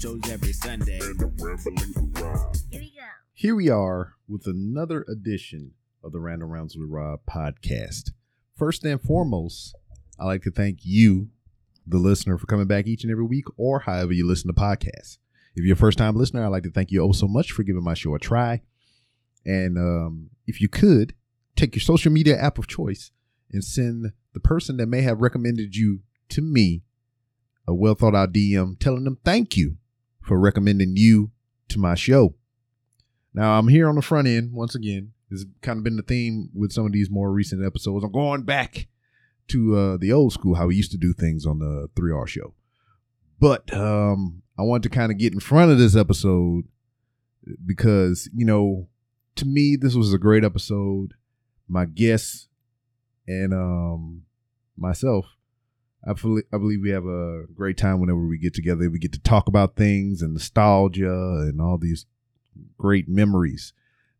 shows every Sunday. Here we go. Here we are with another edition of the Random Ramblings with Rob podcast. First and foremost, I'd like to thank you, the listener, for coming back each and every week or however you listen to podcasts. If you're a first time listener, I'd like to thank you oh so much for giving my show a try. And um, if you could, take your social media app of choice and send the person that may have recommended you to me a well thought out DM telling them thank you for recommending you to my show. Now, I'm here on the front end once again. It's kind of been the theme with some of these more recent episodes. I'm going back to uh, the old school, how we used to do things on the 3R show. But um, I want to kind of get in front of this episode because, you know, to me, this was a great episode. My guests and um, myself, I, I believe we have a great time whenever we get together. We get to talk about things and nostalgia and all these great memories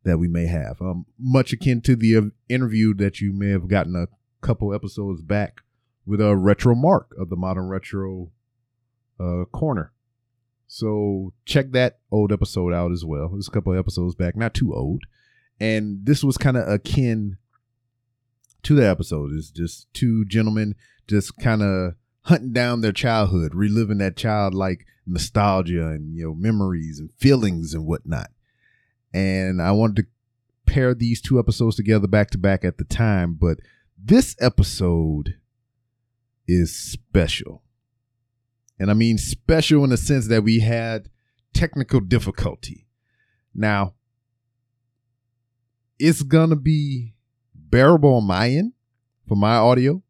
that we may have. Um, much akin to the uh, interview that you may have gotten a couple episodes back with a retro mark of the modern retro uh, corner. So check that old episode out as well. It was a couple episodes back, not too old. And this was kind of akin to the episode. It's just two gentlemen just kind of hunting down their childhood, reliving that childlike nostalgia and you know memories and feelings and whatnot. And I wanted to pair these two episodes together back to back at the time, but this episode is special. And I mean special in the sense that we had technical difficulty. Now, it's going to be bearable on my end for my audio,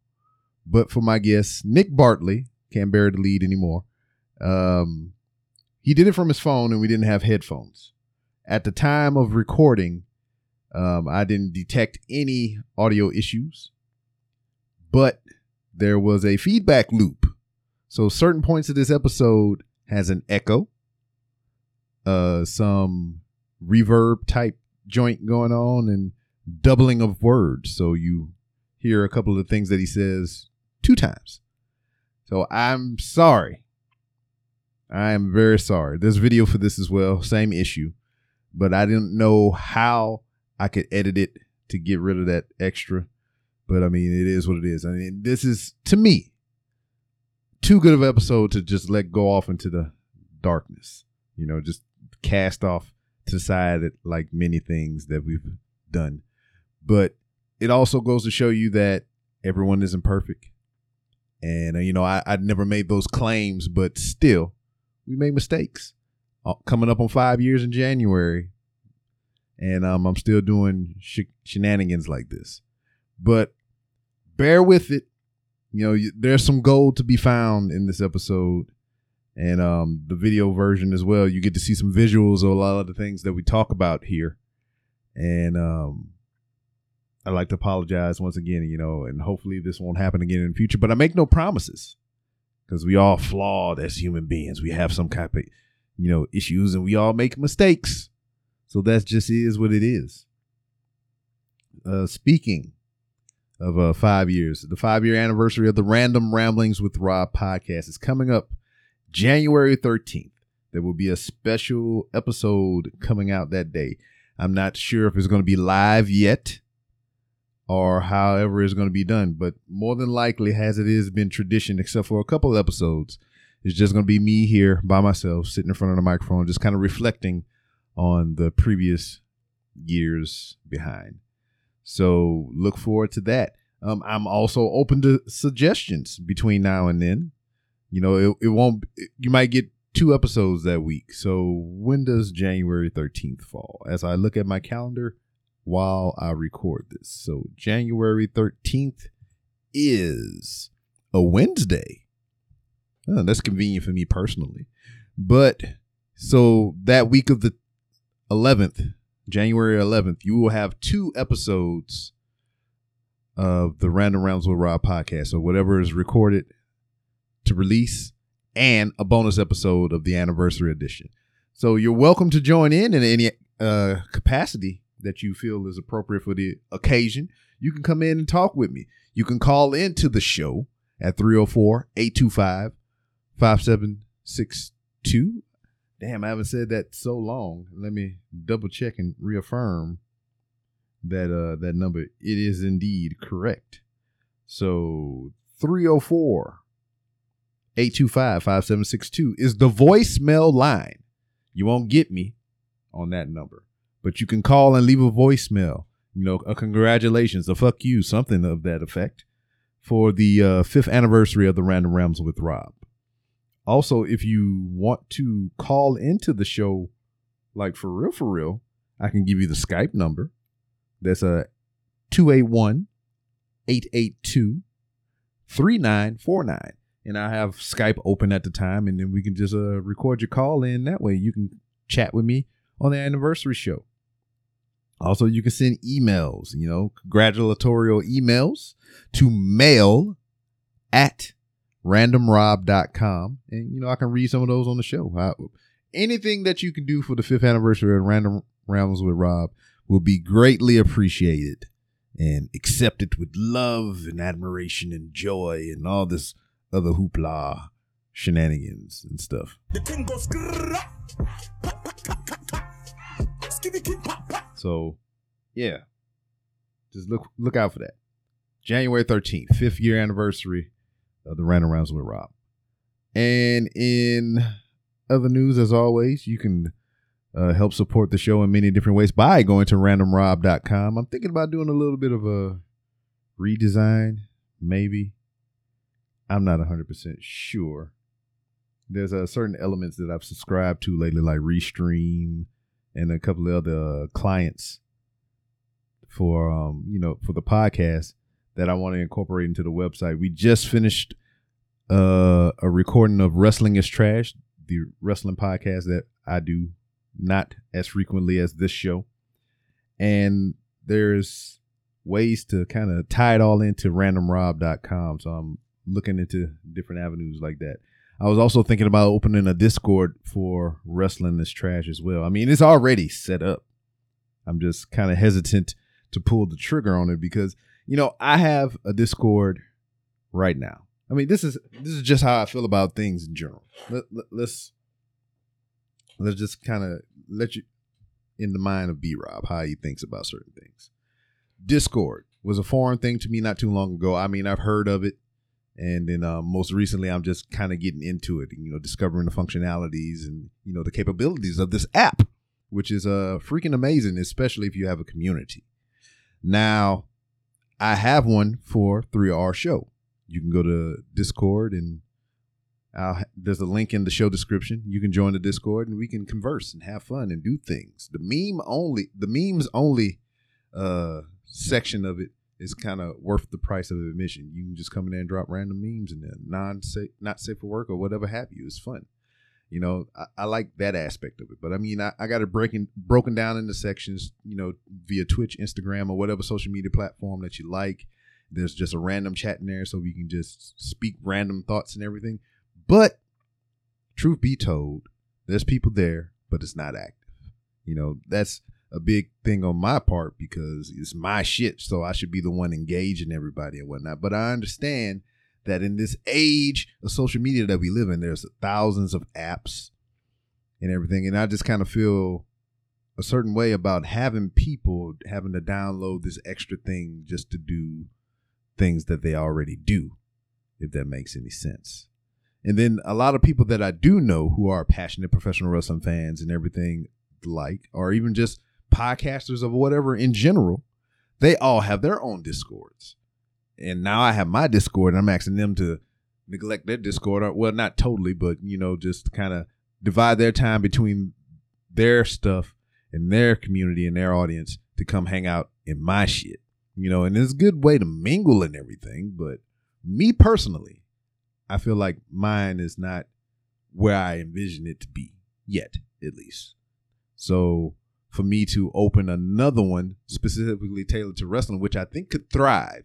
but for my guest, Nick Bartley, can't bear the lead anymore. Um, he did it from his phone and we didn't have headphones. At the time of recording, um, I didn't detect any audio issues, but there was a feedback loop so certain points of this episode has an echo, uh, some reverb type joint going on, and doubling of words. So you hear a couple of the things that he says two times. So I'm sorry. I am very sorry. There's video for this as well, same issue, but I didn't know how I could edit it to get rid of that extra. But I mean, it is what it is. I mean, this is to me too good of an episode to just let go off into the darkness. You know, just cast off to the side like many things that we've done. But it also goes to show you that everyone isn't perfect. And, uh, you know, I, I never made those claims, but still, we made mistakes. Uh, coming up on five years in January. And um, I'm still doing sh- shenanigans like this. But bear with it you know, there's some gold to be found in this episode and um, the video version as well. You get to see some visuals of a lot of the things that we talk about here. And um, I'd like to apologize once again, you know, and hopefully this won't happen again in the future. But I make no promises because we all flawed as human beings. We have some kind of, you know, issues and we all make mistakes. So that just is what it is. Uh, speaking of uh, five years. The five year anniversary of the Random Ramblings with Rob podcast is coming up January 13th. There will be a special episode coming out that day. I'm not sure if it's going to be live yet or however it's going to be done, but more than likely, as it has been tradition, except for a couple episodes, it's just going to be me here by myself, sitting in front of the microphone, just kind of reflecting on the previous years behind. So look forward to that. Um, I'm also open to suggestions between now and then. You know, it, it won't, you might get two episodes that week. So when does January 13th fall? As I look at my calendar while I record this. So January 13th is a Wednesday. Oh, that's convenient for me personally. But so that week of the 11th, January 11th, you will have two episodes of the Random Ramblings with Rob podcast. or whatever is recorded to release and a bonus episode of the anniversary edition. So you're welcome to join in in any uh, capacity that you feel is appropriate for the occasion. You can come in and talk with me. You can call into the show at 304 825 5762. Damn, I haven't said that so long. Let me double check and reaffirm that uh that number. It is indeed correct. So 304 825 5762 is the voicemail line. You won't get me on that number, but you can call and leave a voicemail. You know, a congratulations, a fuck you, something of that effect for the uh, fifth anniversary of the Random Rams with Rob. Also, if you want to call into the show, like for real, for real, I can give you the Skype number. That's a 281 882 3949. And I have Skype open at the time, and then we can just uh, record your call in. That way, you can chat with me on the anniversary show. Also, you can send emails, you know, congratulatory emails to mail at randomrob.com. And, you know, I can read some of those on the show. I, anything that you can do for the fifth anniversary of Random Rambles with Rob will be greatly appreciated and accepted with love and admiration and joy and all this other hoopla shenanigans and stuff. So, yeah, just look look out for that. January thirteenth, fifth year anniversary of the Random Ramblings with Rob. And in other news, as always, you can uh, help support the show in many different ways by going to randomrob.com. I'm thinking about doing a little bit of a redesign, maybe. I'm not 100% sure. There's uh, certain elements that I've subscribed to lately, like Restream and a couple of other clients for um, you know, for the podcast that I want to incorporate into the website. We just finished uh, a recording of Wrestling is Trash, the wrestling podcast that I do not as frequently as this show. And there's ways to kind of tie it all into randomrob.com. So I'm looking into different avenues like that. I was also thinking about opening a Discord for Wrestling is Trash as well. I mean, it's already set up. I'm just kind of hesitant to pull the trigger on it because, you know, I have a Discord right now. I mean, this is this is just how I feel about things in general. Let, let, let's let's just kind of let you in the mind of B Rob how he thinks about certain things. Discord was a foreign thing to me not too long ago. I mean, I've heard of it, and then uh, most recently, I'm just kind of getting into it. You know, discovering the functionalities and you know the capabilities of this app, which is uh freaking amazing, especially if you have a community. Now, I have one for 3R Show. You can go to Discord and there's a link in the show description. You can join the Discord and we can converse and have fun and do things. The meme only, the memes only uh, section of it is kind of worth the price of admission. You can just come in there and drop random memes and non safe, not safe for work or whatever have you. It's fun. You know, I, I like that aspect of it. But I mean, I, I got it breaking broken down into sections. You know, via Twitch, Instagram, or whatever social media platform that you like. There's just a random chat in there, so we can just speak random thoughts and everything but truth be told, there's people there, but it's not active. You know, that's a big thing on my part because it's my shit. So I should be the one engaging everybody and whatnot. But I understand that in this age of social media that we live in, there's thousands of apps and everything. And I just kind of feel a certain way about having people having to download this extra thing just to do things that they already do, if that makes any sense. And then a lot of people that I do know who are passionate professional wrestling fans and everything like, or even just podcasters of whatever in general, they all have their own discords. And now I have my discord, and I'm asking them to neglect their discord. Or, well, not totally, but you know, just kind of divide their time between their stuff and their community and their audience to come hang out in my shit. You know, and it's a good way to mingle and everything. But me personally, I feel like mine is not where I envision it to be yet, at least. So for me to open another one specifically tailored to wrestling, which I think could thrive,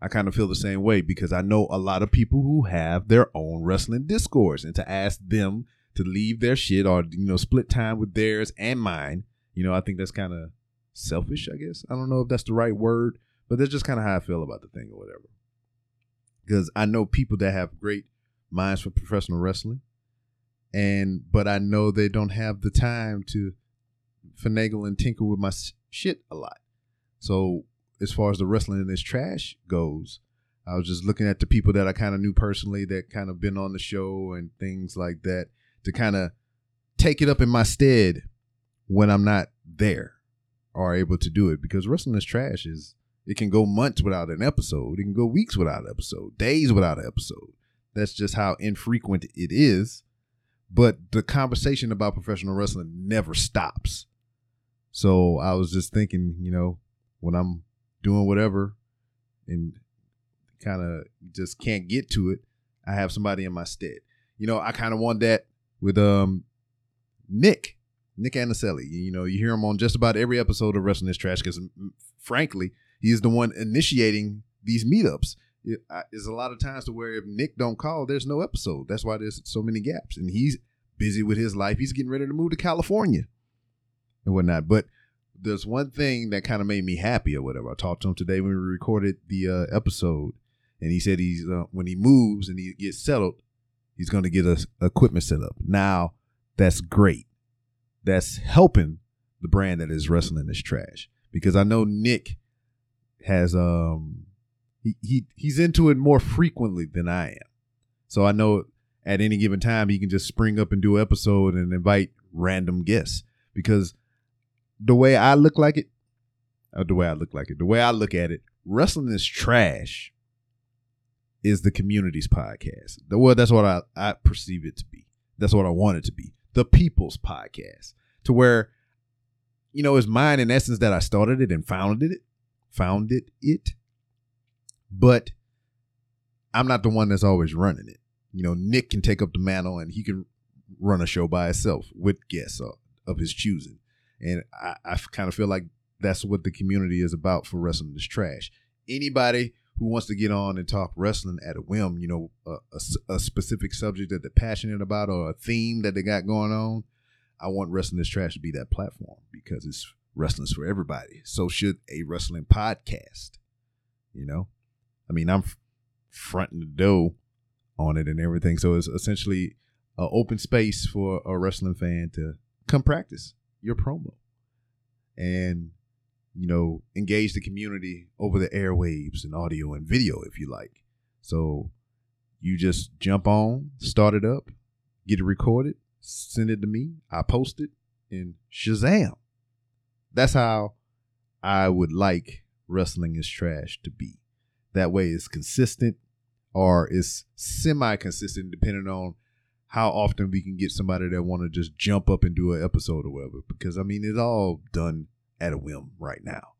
I kind of feel the same way because I know a lot of people who have their own wrestling discourse, and to ask them to leave their shit or you know split time with theirs and mine, you know, I think that's kind of selfish. I guess I don't know if that's the right word, but that's just kind of how I feel about the thing or whatever because I know people that have great minds for professional wrestling, and but I know they don't have the time to finagle and tinker with my shit a lot. So as far as the wrestling in this trash goes, I was just looking at the people that I kind of knew personally that kind of been on the show and things like that to kind of take it up in my stead when I'm not there or able to do it because wrestling is trash is it can go months without an episode. It can go weeks without an episode, days without an episode. That's just how infrequent it is. But the conversation about professional wrestling never stops. So I was just thinking, you know, when I'm doing whatever and kind of just can't get to it, I have somebody in my stead. You know, I kind of want that with um Nick, Nick Anicelli. You know, you hear him on just about every episode of Wrestling is Trash because, frankly, he's the one initiating these meetups. It, I, there's a lot of times to where if Nick don't call, there's no episode. That's why there's so many gaps, and he's busy with his life. He's getting ready to move to California and whatnot. But there's one thing that kind of made me happy or whatever. I talked to him today when we recorded the uh, episode, and he said he's uh, when he moves and he gets settled, he's going to get a equipment set up. Now that's great. That's helping the brand that is wrestling is trash because I know Nick has um he, he he's into it more frequently than I am. So I know at any given time he can just spring up and do an episode and invite random guests because the way I look like it, or the way I look like it, the way I look at it, wrestling is trash is the community's podcast. The, well, that's what I, I perceive it to be. That's what I want it to be. The people's podcast. To where, you know, it's mine in essence that I started it and founded it, founded it. But I'm not the one that's always running it. You know, Nick can take up the mantle and he can run a show by himself with guests of, of his choosing. And I, I kind of feel like that's what the community is about for wrestling is trash. Anybody who wants to get on and talk wrestling at a whim, you know, a, a, a, specific subject that they're passionate about or a theme that they got going on, I want Wrestling is Trash to be that platform because it's wrestling's for everybody. So should a wrestling podcast, you know? I mean, I'm fronting the dough on it and everything. So it's essentially an open space for a wrestling fan to come practice your promo and you know engage the community over the airwaves and audio and video if you like. So you just jump on start it up get it recorded send it to me i post it and shazam! That's how i would like wrestling is trash to be. That way it's consistent or it's semi-consistent depending on how often we can get somebody that want to just jump up and do an episode or whatever. Because I mean, it's all done at a whim right now.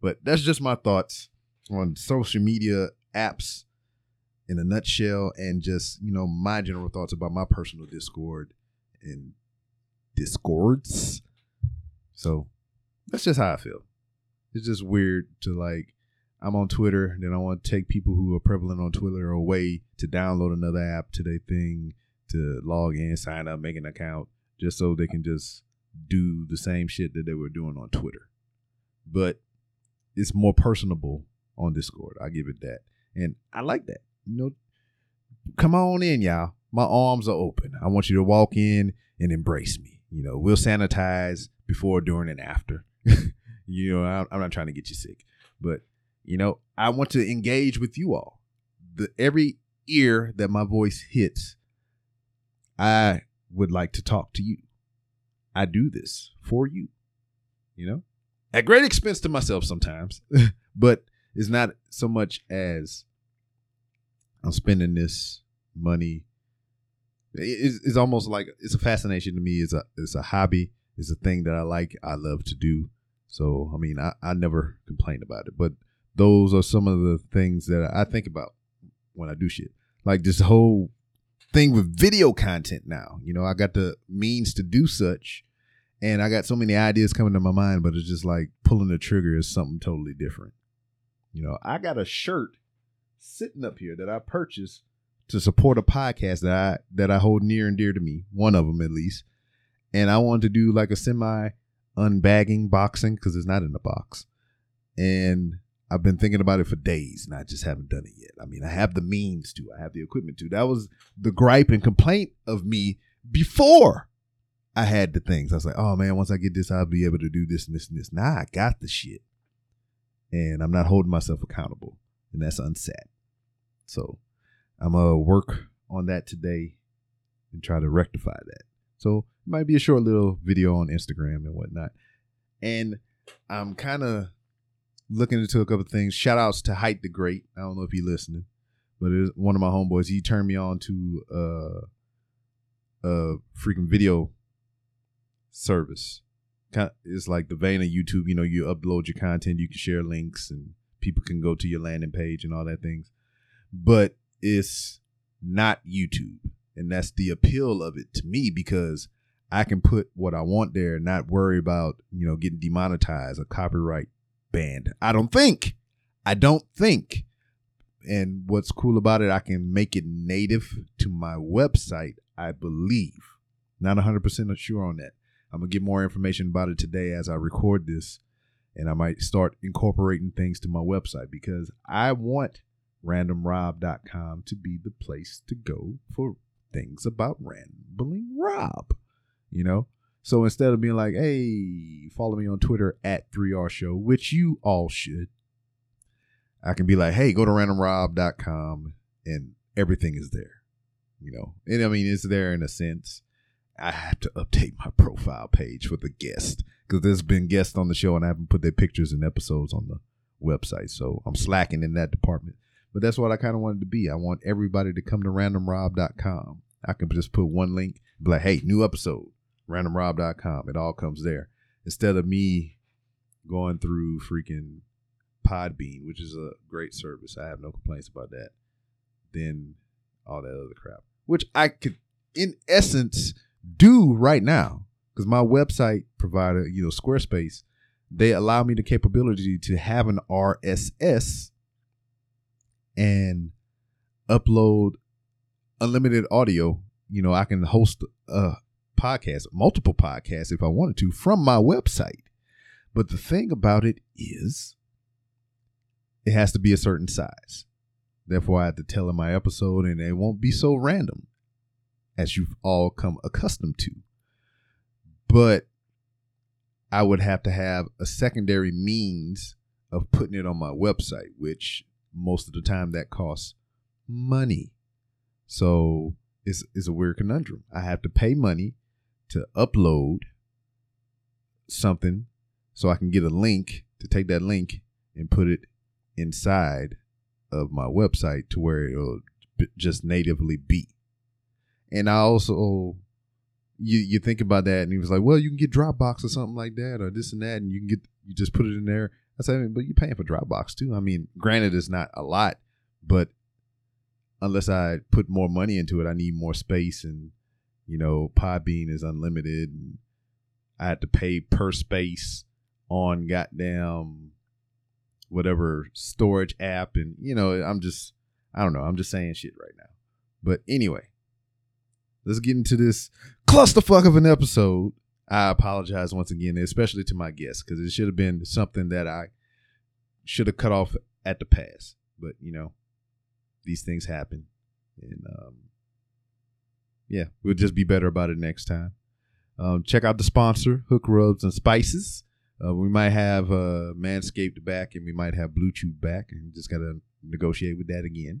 But that's just my thoughts on social media apps in a nutshell, and just you know my general thoughts about my personal Discord and discords. So that's just how I feel. It's just weird to like I'm on Twitter, then I want to take people who are prevalent on Twitter away to download another app to their thing to log in, sign up, make an account, just so they can just do the same shit that they were doing on Twitter. But it's more personable on Discord. I give it that. And I like that. You know, come on in, y'all. My arms are open. I want you to walk in and embrace me. You know, we'll sanitize before, during, and after. you know, I'm not trying to get you sick, but you know, I want to engage with you all. The every ear that my voice hits I would like to talk to you. I do this for you, you know, at great expense to myself sometimes, but it's not so much as I'm spending this money. It's, it's almost like it's a fascination to me. It's a it's a hobby. It's a thing that I like. I love to do. So I mean, I, I never complain about it. But those are some of the things that I think about when I do shit. Like this whole thing with video content now. You know, I got the means to do such, and I got so many ideas coming to my mind, but it's just like pulling the trigger is something totally different. You know, I got a shirt sitting up here that I purchased to support a podcast that I that I hold near and dear to me, one of them at least. And I wanted to do like a semi unbagging boxing because it's not in the box. And I've been thinking about it for days and I just haven't done it yet. I mean, I have the means to, I have the equipment to. That was the gripe and complaint of me before I had the things. I was like, oh man, once I get this, I'll be able to do this and this and this. Now I got the shit. And I'm not holding myself accountable. And that's unsat. So I'm gonna work on that today and try to rectify that. So it might be a short little video on Instagram and whatnot. And I'm kind of looking into a couple things. Shout outs to Height the Great. I don't know if he's listening, but it's one of my homeboys. He turned me on to uh, a freaking video service. It's like the vein of YouTube. You know, you upload your content, you can share links, and people can go to your landing page and all that things. But it's not YouTube, and that's the appeal of it to me because I can put what I want there and not worry about you know getting demonetized or copyright banned. I don't think. I don't think. And what's cool about it, I can make it native to my website. I believe. Not 100% sure on that. I'm gonna get more information about it today as I record this, and I might start incorporating things to my website because I want randomrob.com to be the place to go for things about rambling Rob. You know, so instead of being like, "Hey, follow me on Twitter at 3R Show," which you all should, I can be like, "Hey, go to randomrob.com and everything is there." You know, and I mean, it's there in a sense I have to update my profile page for the guest because there's been guests on the show and I haven't put their pictures and episodes on the website. So I'm slacking in that department. But that's what I kind of wanted to be. I want everybody to come to randomrob.com. I can just put one link, be like, hey, new episode, randomrob.com. It all comes there. Instead of me going through freaking Podbean, which is a great service. I have no complaints about that. Then all that other crap, which I could, in essence, do right now because my website provider, you know, Squarespace, they allow me the capability to have an RSS and upload unlimited audio. You know, I can host a podcast, multiple podcasts if I wanted to from my website. But the thing about it is, it has to be a certain size. Therefore, I have to tell in my episode, and it won't be so random as you've all come accustomed to. But I would have to have a secondary means of putting it on my website, which most of the time that costs money. So it's, it's a weird conundrum. I have to pay money to upload something so I can get a link to take that link and put it inside of my website to where it'll just natively be. And I also you you think about that, and he was like, "Well, you can get Dropbox or something like that, or this and that, and you can get you just put it in there." I said, "But you're paying for Dropbox too. I mean, granted, it's not a lot, but unless I put more money into it, I need more space, and you know, Podbean is unlimited, and I had to pay per space on goddamn whatever storage app, and you know, I'm just I don't know, I'm just saying shit right now. But anyway, let's get into this clusterfuck of an episode. I apologize once again, especially to my guests, because it should have been something that I should have cut off at the pass. But you know, these things happen, and um, yeah, we'll just be better about it next time. Um, check out the sponsor, Hook Rubs and Spices. Uh, we might have uh, Manscaped back, and we might have Blue Bluetooth back, and just gotta negotiate with that again.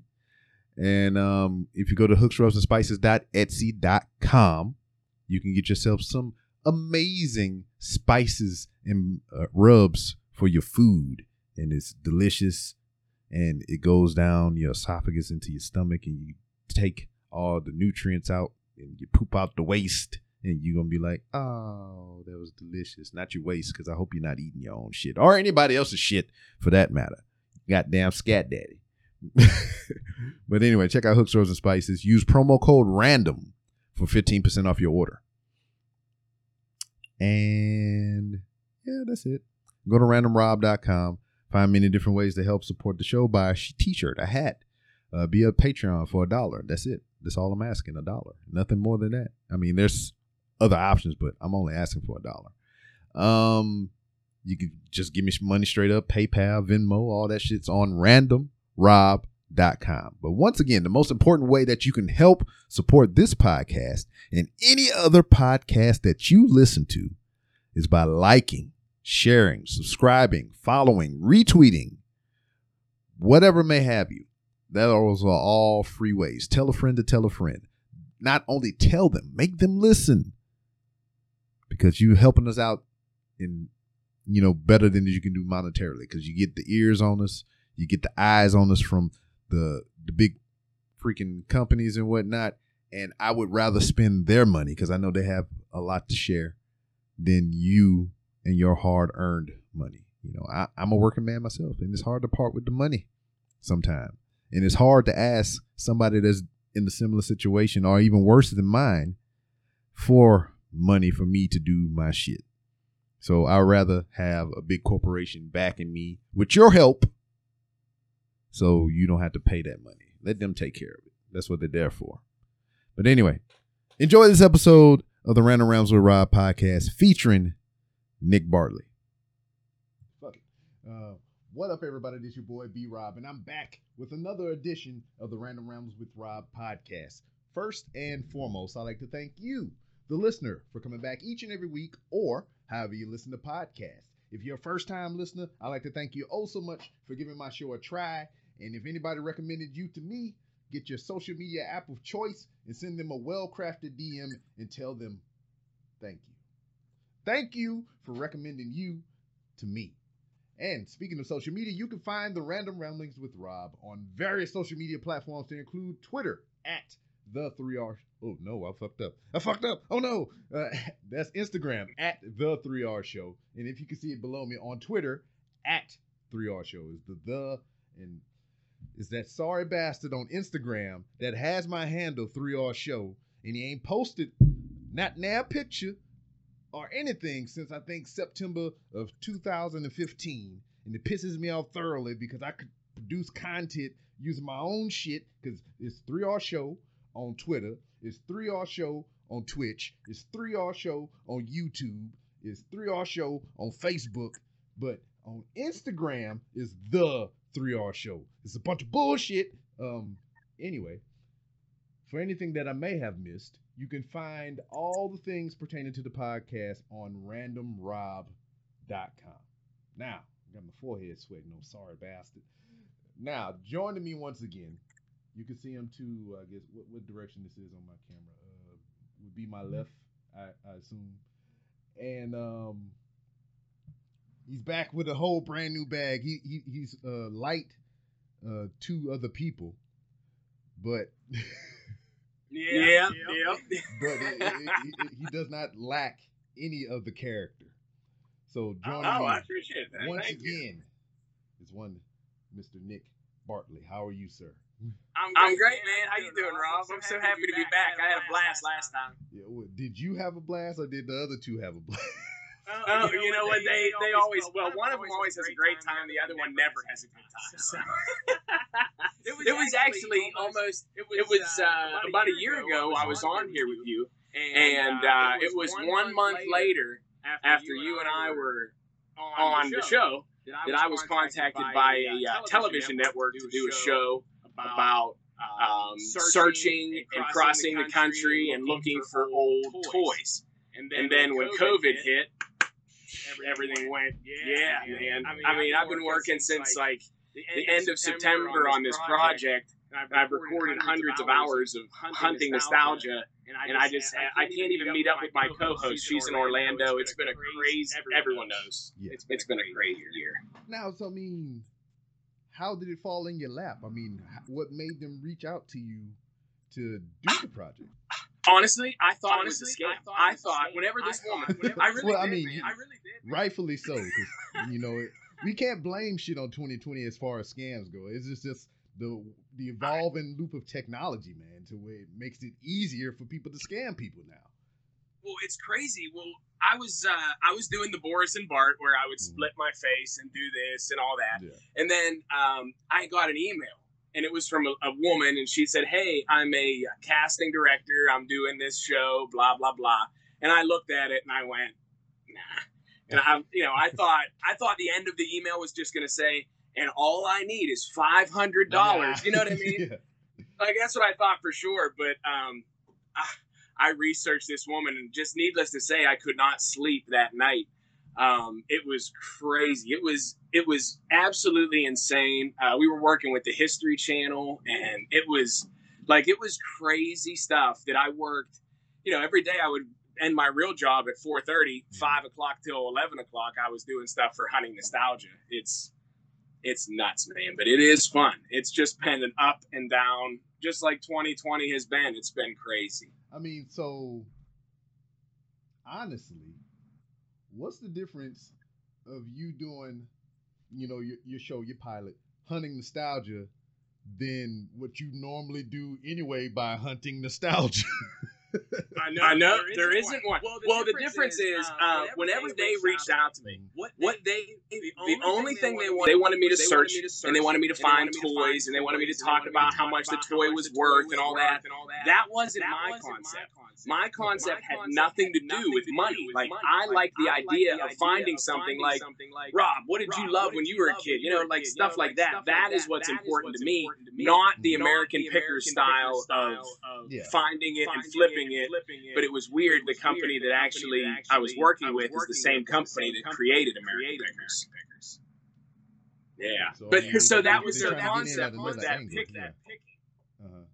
And um, if you go to hooksrubsandspices.etsy.com, you can get yourself some amazing spices and uh, rubs for your food. And it's delicious and it goes down your esophagus into your stomach and you take all the nutrients out and you poop out the waste and you're gonna be like, oh, that was delicious. Not your waste, because I hope you're not eating your own shit or anybody else's shit for that matter. Goddamn scat daddy. but anyway, check out Hooks Rubs and Spices. Use promo code RANDOM for 15% off your order. And yeah, that's it. Go to randomrob.com. Find many different ways to help support the show. Buy a t shirt, a hat, uh, be a Patreon for a dollar. That's it. That's all I'm asking a dollar. Nothing more than that. I mean, there's other options, but I'm only asking for a dollar. Um, you can just give me money straight up, PayPal, Venmo, all that shit's on random com. But once again, the most important way that you can help support this podcast and any other podcast that you listen to is by liking, sharing, subscribing, following, retweeting, whatever may have you. Those are all free ways. Tell a friend to tell a friend. Not only tell them, make them listen. Because you're helping us out in, you know, better than you can do monetarily. Because you get the ears on us, you get the eyes on us from the the big freaking companies and whatnot. And I would rather spend their money because I know they have a lot to share than you and your hard earned money. You know, I, I'm a working man myself, and it's hard to part with the money sometimes. And it's hard to ask somebody that's in a similar situation or even worse than mine for money for me to do my shit. So I'd rather have a big corporation backing me with your help so you don't have to pay that money. Let them take care of it. That's what they're there for. But anyway, enjoy this episode of the Random Ramblings with Rob podcast featuring Nick Bartley. Fuck. Uh, what up, everybody? This is your boy B Rob, and I'm back with another edition of the Random Ramblings with Rob podcast. First and foremost, I'd like to thank you, the listener, for coming back each and every week or however you listen to podcasts. If you're a first time listener, I'd like to thank you oh so much for giving my show a try. And if anybody recommended you to me, get your social media app of choice and send them a well crafted DM and tell them thank you. Thank you for recommending you to me. And speaking of social media, you can find the Random Ramblings with Rob on various social media platforms to include Twitter at the 3R. Oh no, I fucked up. I fucked up. Oh no. Uh, that's Instagram at the 3R show. And if you can see it below me on Twitter at 3R show is the the and is that sorry bastard on Instagram that has my handle 3R show and he ain't posted not now picture or anything since I think September of 2015. And it pisses me off thoroughly because I could produce content using my own shit because it's 3R Show on Twitter, it's 3R Show on Twitch, it's 3R Show on YouTube, it's 3R Show on Facebook, but on Instagram is the 3R Show. It's a bunch of bullshit. Um, anyway, for anything that I may have missed, you can find all the things pertaining to the podcast on randomrob.com. Now, I got my forehead sweating. I'm sorry, bastard. Now, joining me once again, you can see him too. I guess what, what direction this is on my camera uh, would be my left, I, I assume. And um, he's back with a whole brand new bag. He, he he's uh, light uh, to other people, but Yeah, yeah. but it, it, it, he does not lack any of the character. So joining Oh, me I appreciate that. once Thank you. again is one Mr. Nick Bartley. How are you, sir? I'm great, man. How you doing, Rob? I'm so happy to be back. I had a blast last time. Yeah, well, did you have a blast or did the other two have a blast? Oh, you know what? They they always well, one of them always has a great time. The other one never has a good time. So. it was actually almost. It was uh, about a year ago. I was on here with you, and uh, it was one month later after you and I were on the show that I was contacted by a uh, television network to do a show about um, searching and crossing the country and looking for old toys. And then when COVID hit, everything went, yeah, man. I mean, I've been working since like the end of September on this project. and I've recorded hundreds of hours of hunting nostalgia, and I just I can't even meet up with my co-host. She's in Orlando. It's been a crazy. Everyone knows. Yeah. It's it's been a crazy year. Now, so I mean, how did it fall in your lap? I mean, what made them reach out to you to do the project? Honestly, I thought it was a scam. I thought whenever this woman, I really Well, I mean, man. you- I really did. Rightfully so, because you know it, we can't blame shit on 2020 as far as scams go. It's just just the the evolving loop of technology, man, to where it makes it easier for people to scam people now. Well, it's crazy. Well, I was uh, I was doing the Boris and Bart where I would split my face and do this and all that, Yeah. and then um, I got an email, and it was from a, a woman, and she said, "Hey, I'm a casting director. I'm doing this show, blah blah blah." And I looked at it and I went, "Nah." And I, you know, I thought I thought the end of the email was just going to say, and all I need is five hundred dollars. You know what I mean? yeah. Like that's what I thought for sure. But um, I, I researched this woman, and just needless to say, I could not sleep that night. Um, it was crazy. It was it was absolutely insane. Uh, we were working with the History Channel, and it was like it was crazy stuff that I worked. You know, every day I would end my real job at 4.30 5 o'clock till 11 o'clock i was doing stuff for hunting nostalgia it's it's nuts man but it is fun it's just been an up and down just like 2020 has been it's been crazy I mean, so honestly, what's the difference of you doing, you know, your, your show, your pilot, hunting nostalgia, than what you normally do anyway by hunting nostalgia? I know, I know there isn't, one. Well, the, well, difference, the difference is, uh, whenever, they reached out to me, what they, what they the, only thing they wanted, they wanted me to search, and they wanted me to find toys, and they wanted me to talk about how much the toy was worth and all that. That wasn't my concept. My concept had nothing to do with money. Like I like the idea of finding something like Rob. What did you love when you were a kid? You know, like stuff like that. That is what's important to me, not the American picker style of finding it and flipping it. But it was weird. The company that actually I was working with is the same company that created American Pickers. Yeah, So, but so that was trying their to get in concept at was another that angle, pick yeah. that picking. uh-huh.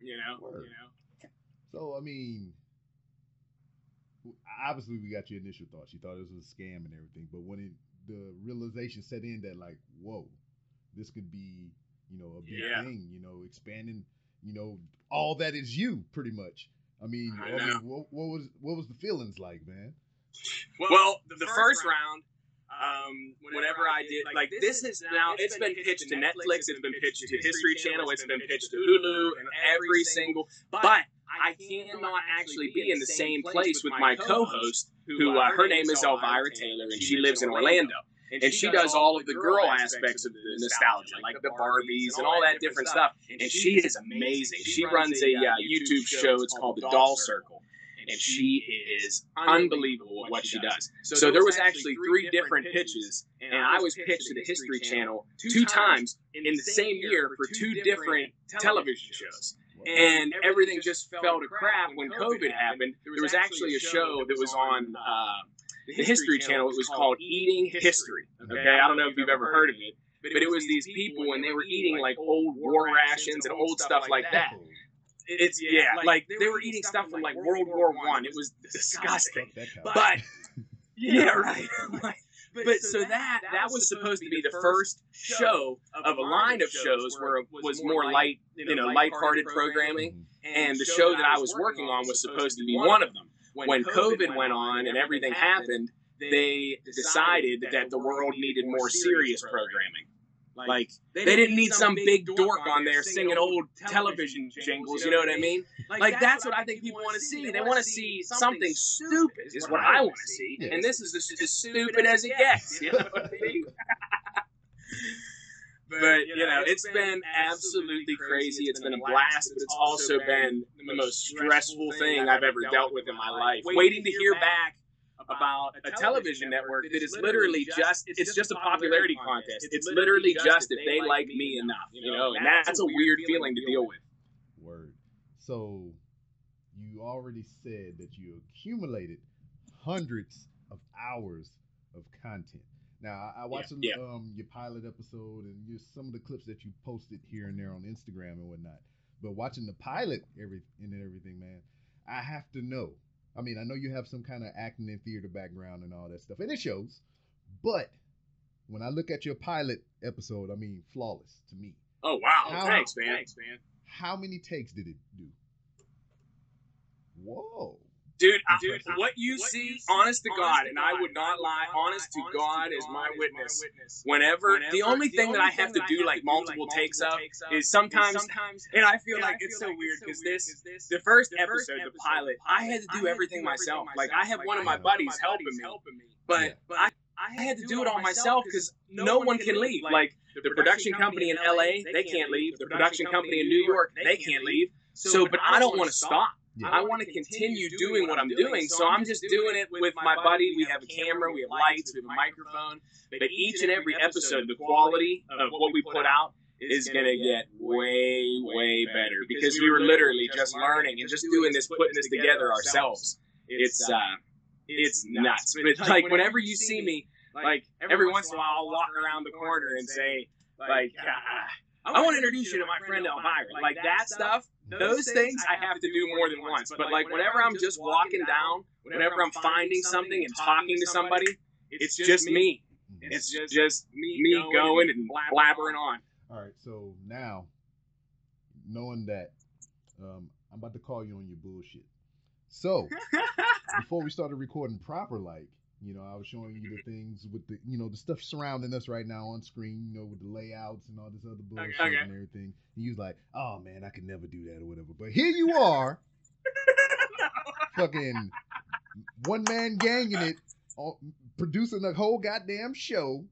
You know, you know. So I mean, obviously we got your initial thoughts. You thought it was a scam and everything, but when it, the realization set in that like, whoa, this could be, you know, a big Yeah. thing. You know, expanding, you know, all that is you, pretty much. I mean, I I mean what, what was what was the feelings like, man? Well, the, first round, um, whenever I did, like this is now, it's been pitched to Netflix, it's been pitched to History Channel, it's been pitched to Hulu, and every single. But I cannot actually be in the same place with my co-host, who uh, her name is Elvira Taylor, and she lives in Orlando. And she does all of the girl aspects of the nostalgia, like the Barbies and all that different stuff. And she is amazing. She runs a uh, YouTube show. It's called The Doll Circle. And she is unbelievable at what she does. So there was actually three different pitches, and I was pitched to the History Channel two times in the same year for two different television shows. And everything just fell to crap when COVID happened. There was actually a show that was on uh, the History Channel. It was called Eating History. Okay, I don't know if you've ever heard of it, but it was these people when they were eating like old war rations and old stuff like that. It's yeah, like they were eating stuff from like World War One. It was disgusting. That But yeah, right. But so that that was supposed to be the first show of a line of shows where it was more light, you know, light-hearted programming. And the show that I was working on was supposed to be one of them. When COVID went on and everything happened, they decided that the world needed more serious programming. Like they didn't need some big dork on there singing old television jingles. You know what I mean? Like that's what I think people want to see. They want to see something stupid. Is what I want to see, and this is as, as stupid as it gets. You know what I mean? But you know, it's been absolutely crazy. It's been a blast, but it's also been the most stressful thing I've ever dealt with in my life. Waiting to hear back about a television network that is literally just it's just a popularity contest. It's literally just if they like me enough, you know, and that's a weird feeling to deal with. Word. So you already said that you accumulated hundreds of hours of content. Now I, I watched some, yeah. um, your pilot episode and just some of the clips that you posted here and there on Instagram and whatnot. But watching the pilot every and everything, man, I have to know. I mean, I know you have some kind of acting and theater background and all that stuff, and it shows. But when I look at your pilot episode, I mean, flawless to me. Oh wow! How- Thanks, man. Thanks, man. How many takes did it do? Whoa. Dude, I, dude, what you see, honest to God, and I would not lie, honest to God is my witness. Whenever, the only thing that I have to do like multiple takes of is sometimes, and I feel like it's so weird because this, the first episode, the pilot, I had to do everything myself. Like I have one of my buddies helping me, but I, I had to do it all myself because no one can leave. Like the production company in LA, they can't leave. The production company in New York, they can't leave. So, but I don't want to stop. Yeah. I want to continue doing what I'm doing. So I'm just doing it with my buddy. We have a camera, we have lights, we have a microphone. But each and every episode, the quality of what we put out is going to get way, way better because we were literally just learning and just doing this, putting this together ourselves. It's, uh, it's nuts. But like whenever you see me, like every once in a while, I'll walk around the corner and say, like, uh, I want to introduce you to my friend Elvira. Like that stuff, those things I have to do more than once. But like whenever I'm just walking down, whenever I'm finding something and talking to somebody, it's just me. It's just, just me going and blabbering on. All right, so now knowing that, um, I'm about to call you on your bullshit. So before we started recording proper, like you know, I was showing you the mm-hmm. things with the you know the stuff surrounding us right now on screen, you know, with the layouts and all this other bullshit Okay. and everything. And you was like, "Oh man, I could never do that or whatever." But here you are, fucking one man ganging it, producing a whole goddamn show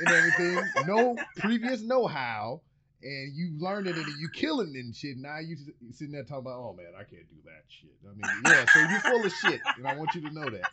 and everything. no previous know how. And you learned it and you killing it and shit. Now you s- sitting there talking about, oh man, I can't do that shit. I mean, yeah, so you're full of shit, and I want you to know that.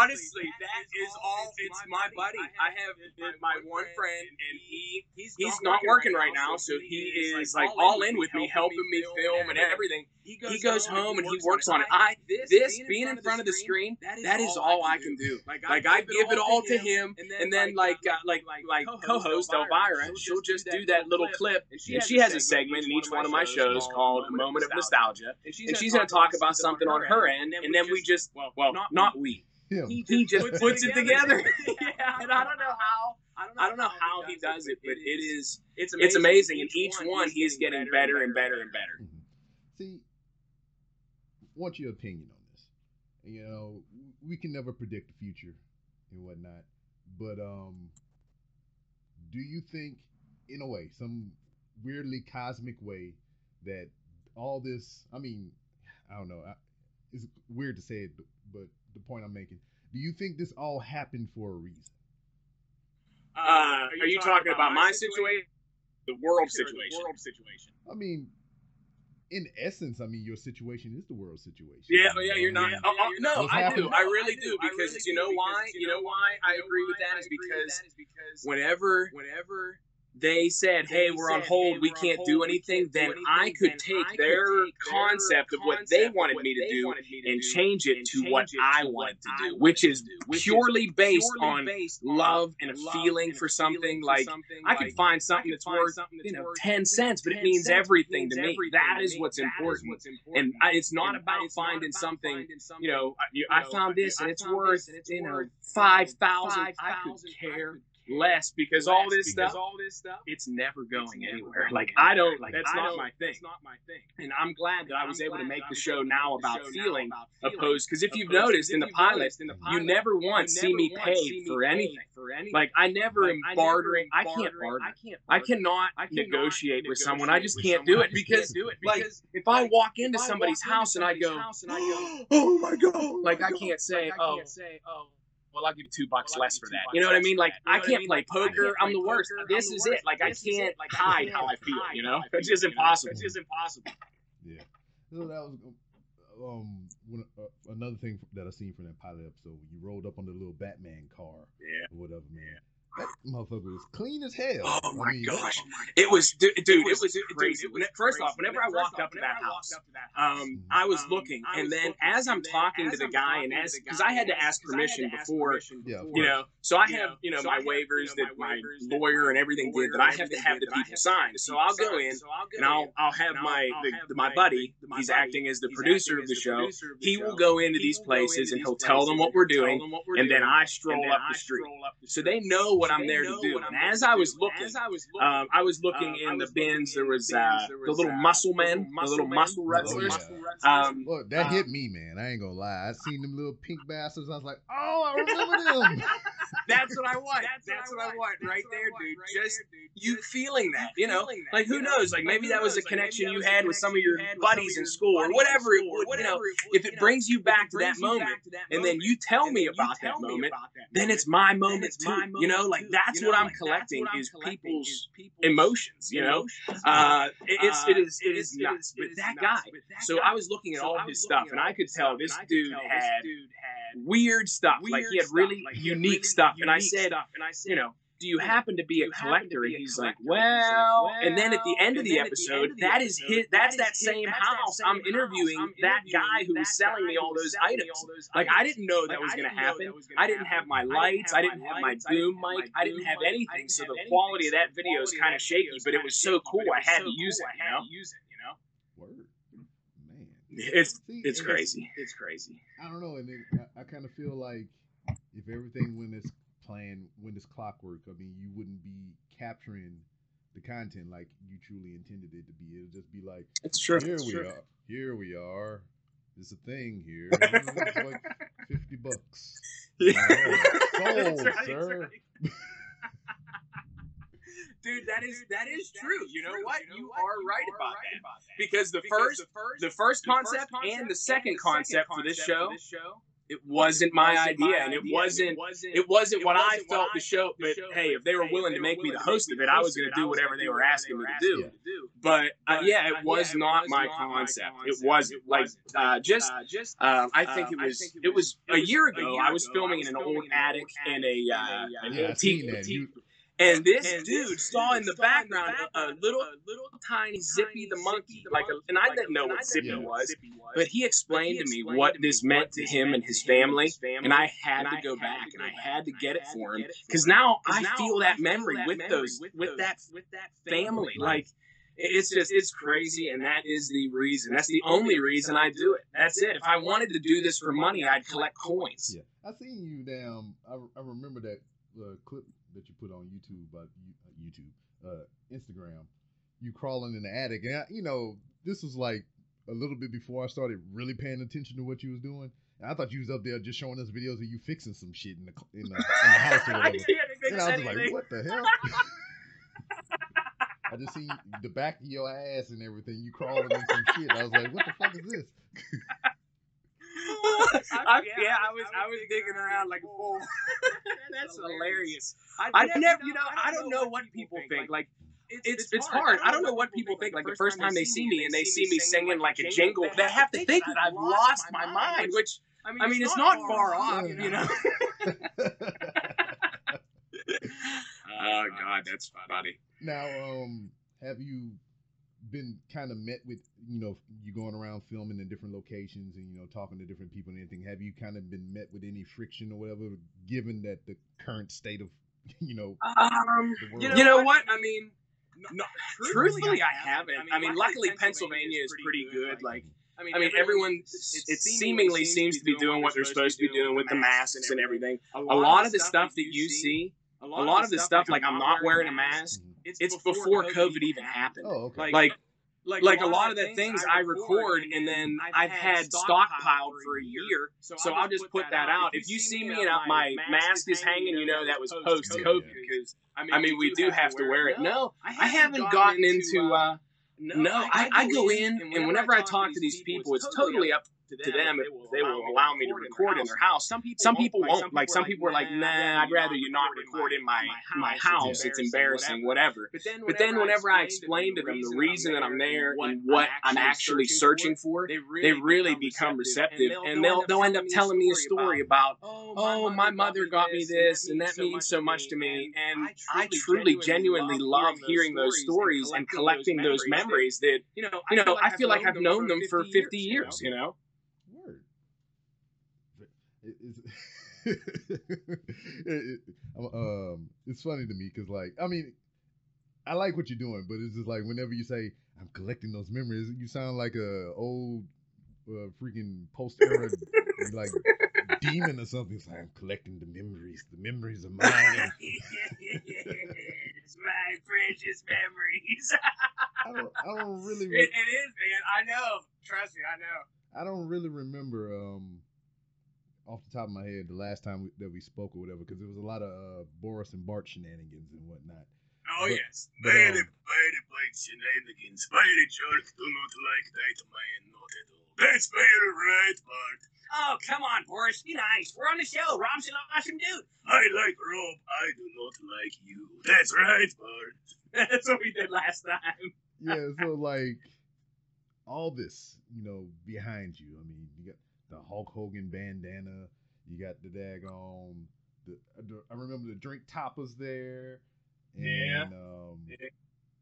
Honestly, that is all. It's my buddy. I have my one friend, and he he's not working right now, so he is like all in with me, helping me film and everything. He goes home and he works on it. I this being in front of the screen, that is all I can do. Like I give it all to him, and then like uh, like like co-host Elvira, she'll just do that little clip, and she has a segment in each one of my shows called "A Moment of Nostalgia," and she's going to talk about something on her end, and then we just well, not we. Him. He just puts it together. yeah, and I don't know how. I don't know how he does it, but it is it's amazing. it's amazing. And each one he's getting better and better and better. Mhm. See, what's your opinion on this. You know, we can never predict the future and whatnot, but um, do you think, in a way, some weirdly cosmic way, that all this? I mean, I don't know. I, it's weird to say it, but, but the point I'm making. Do you think this all happened for a reason? Uh, are you talking about my situation? The world situation. World situation. I mean, in essence, I mean, your situation is the world situation. Yeah, yeah, you're not. mean, Oh, oh, no, What's I do. I really do because you know why? You know why I agree with that is because whenever whenever they said, "Hey, we're on hold. We can't do anything," then I could take their concept of what they wanted me to do and change it to what I wanted to do, which is purely based on love and a feeling for something. Like I could find something that's worth you know ten cents, but it means everything to me. That is what's important. And it's not about finding something. You know, I, I found this and it's worth you know five thousand. I could care less because all this stuff, all this stuff, it's never going anywhere. Like I don't, like that's not my thing. That's not my thing. And I'm glad that I was able to make the show now about feeling opposed. Because if you've noticed in the pilot, you never once see me pay for anything. for anything. Like I never am bartering. I can't barter. I cannot negotiate with someone. I just can't do it because like if I walk into somebody's house and I go, oh my god, oh like I oh, can't say, oh. Well, I'll give you two bucks less for that. You know what I mean? Like I can't play poker. I'm the worst. This is it. Like I can't like, hide how I feel. You know, it's just impossible. It's just impossible. Yeah. So that was um when, uh, another thing that I seen from that pilot episode. You rolled up on the little Batman car Yeah. or whatever, man. That motherfucker was clean as hell. Oh I my mean, gosh, it was, dude. dude it was crazy. When- First off, whenever I walked up to that house, um, I was looking, and then as I'm talking to the guy, and as because I had to ask permission before, you know, so I have you know my waivers that my lawyer and everything did that I have to have the people sign. So I'll go in and I'll I'll have my my buddy. He's acting as the producer of the show. He will go into these places and he'll tell them what we're doing, and then I stroll up the street. So they know what I'm there to do. And as I was looking, um, I was looking in the bins. There was uh, the little muscle men, the little muscle wrestlers. yeah. Um, Look, that uh, hit me, man. I ain't gonna lie. I seen them little pink bastards. I was like, oh, I remember them. that's what I want. That's, what I want right there, dude. Just you feeling that, you know? Like who knows? Like maybe that was a connection you had with some of your buddies in school or whatever it would. You know, if it brings you back to that moment, and then you tell me about that moment, then it's my moment too. You know, like that's what I'm collecting is people's emotions. You know, uh, it's it is it is nuts. But that guy. So I was looking at all his stuff, and I could tell this dude had weird stuff. Like he had really unique stuff. And I said, you know, do you happen to be a collector? And he's like, well, and then at the end of the episode, that is his, that's that same house. I'm interviewing that guy who was selling me all those items. Like, I didn't know that was going to happen. I didn't have my lights. I didn't have my boom mic. I didn't have anything. So the quality of that video is kind of shaky, but it was so cool. I had to use it, you know? Word. Man. It's See, it's crazy. It's crazy. I don't know, and then I, I kind of feel like if everything went as planned, went as clockwork, I mean, you wouldn't be capturing the content like you truly intended it to be. It'll just be like, It's true. here It's we true. are, here we are. There's a thing here. Like fifty bucks. That's Sold, right, sir. right. Dude, that is that is true. You know what? You are right about that. Because the first the first concept and the second concept for this show, it wasn't my idea, and it wasn't it wasn't what I felt the show. But hey, if they were willing to make me the host of it, I was going to do whatever they were asking me to do. But uh, yeah, it was not my concept. It wasn't like uh, just. Um, I think it was. It was a year ago. I was filming in an old attic in a uh, an Yeah, I old seen teak, that. You, and this dude saw in the background a, a little, little tiny Zippy the monkey, like, a, and I didn't know what Zippy Yeah. was, but he explained to me what this meant to him and his family, and I had to go back and I had to get it for him because now I feel that memory with those, with that family, like. It's just it's crazy, and that is the reason. That's the only reason I do it. That's it. If I wanted to do this for money, I'd collect coins. yeah, I seen you down. I, I remember that uh, clip that you put on YouTube, you- uh, YouTube, uh, Instagram. You crawling in the attic, and I, you know this was like a little bit before I started really paying attention to what you was doing. And I thought you was up there just showing us videos of you fixing some shit in the in the, in the house or I whatever. fix And I was just like, what the hell? I just see the back of your ass and everything. You crawling in some shit. I was like, what the fuck is this? I, yeah, I was I was digging around like a fool. That's hilarious. I never, you know, I don't know what people think. Like it's it's hard. I don't know what people think. Like the first time they see me and they see me singing like a jingle, they have to think that I've lost my mind. Which I mean, I mean it's not far off, you know. Oh God, that's funny. Now, um, have you been kind of met with, you know, you going around filming in different locations and you know talking to different people and anything? Have you kind of been met with any friction or whatever, given that the current state of, you know, Um, the world? you know what? I mean, no, truthfully, I haven't. I mean, luckily Pennsylvania is pretty good. Like. I mean, everyone it seemingly seems to be doing what they're supposed to be doing with the masks and everything. A lot of the stuff that you see, a lot of the stuff like I'm not wearing a mask, Mhm. it's before COVID even happened. Oh, okay. Like like a lot of the things I record and then I've had stockpiled for a year, so I'll just put that out. If you see me and my mask is hanging, you know that was post COVID because I mean we do have to wear it. No, I haven't gotten into. uh no, I, I go in and whenever I talk to these people, it's totally up to them if they will allow me to record in their house. Some people, some people won't. Like some people are like, nah, I'd rather you not record in my my house. It's embarrassing, whatever. But then whenever I explain to them the reason that I'm there and what I'm actually searching for, they really become receptive and they'll they'll end up telling me a story about oh my oh, mother got me this and that means so much to me and I truly genuinely love hearing those stories and collecting those memories that you know I feel like I've known them for 50 years you know Word. It, it's, it, um, it's funny to me because, like, I mean, I like what you're doing, but it's just like whenever you say I'm collecting those memories, you sound like a old uh, freaking post era like demon or something. It's like I'm collecting the memories. The memories of mine. it's my precious memories I don't. I don't really. it, it is man I know trust me I know I don't really remember um off the top of my head the last time we, that we spoke or whatever because there was a lot of uh, Boris and Bart shenanigans and whatnot. Oh But- yes. but, very, um, very black shenanigans. Very jerk. Do not like that man. Not at all. That's very right, Bart. Oh, come on, Boris. Be nice. We're on the show. Rob's an awesome dude. I like Rob. I do not like you. That's right, Bart. That's what we did last time. yeah, so like all this, you know, behind you. I mean, you got the Hulk Hogan bandana. You got the daggone. The, the I remember the drink toppers there. And, Yeah. Um,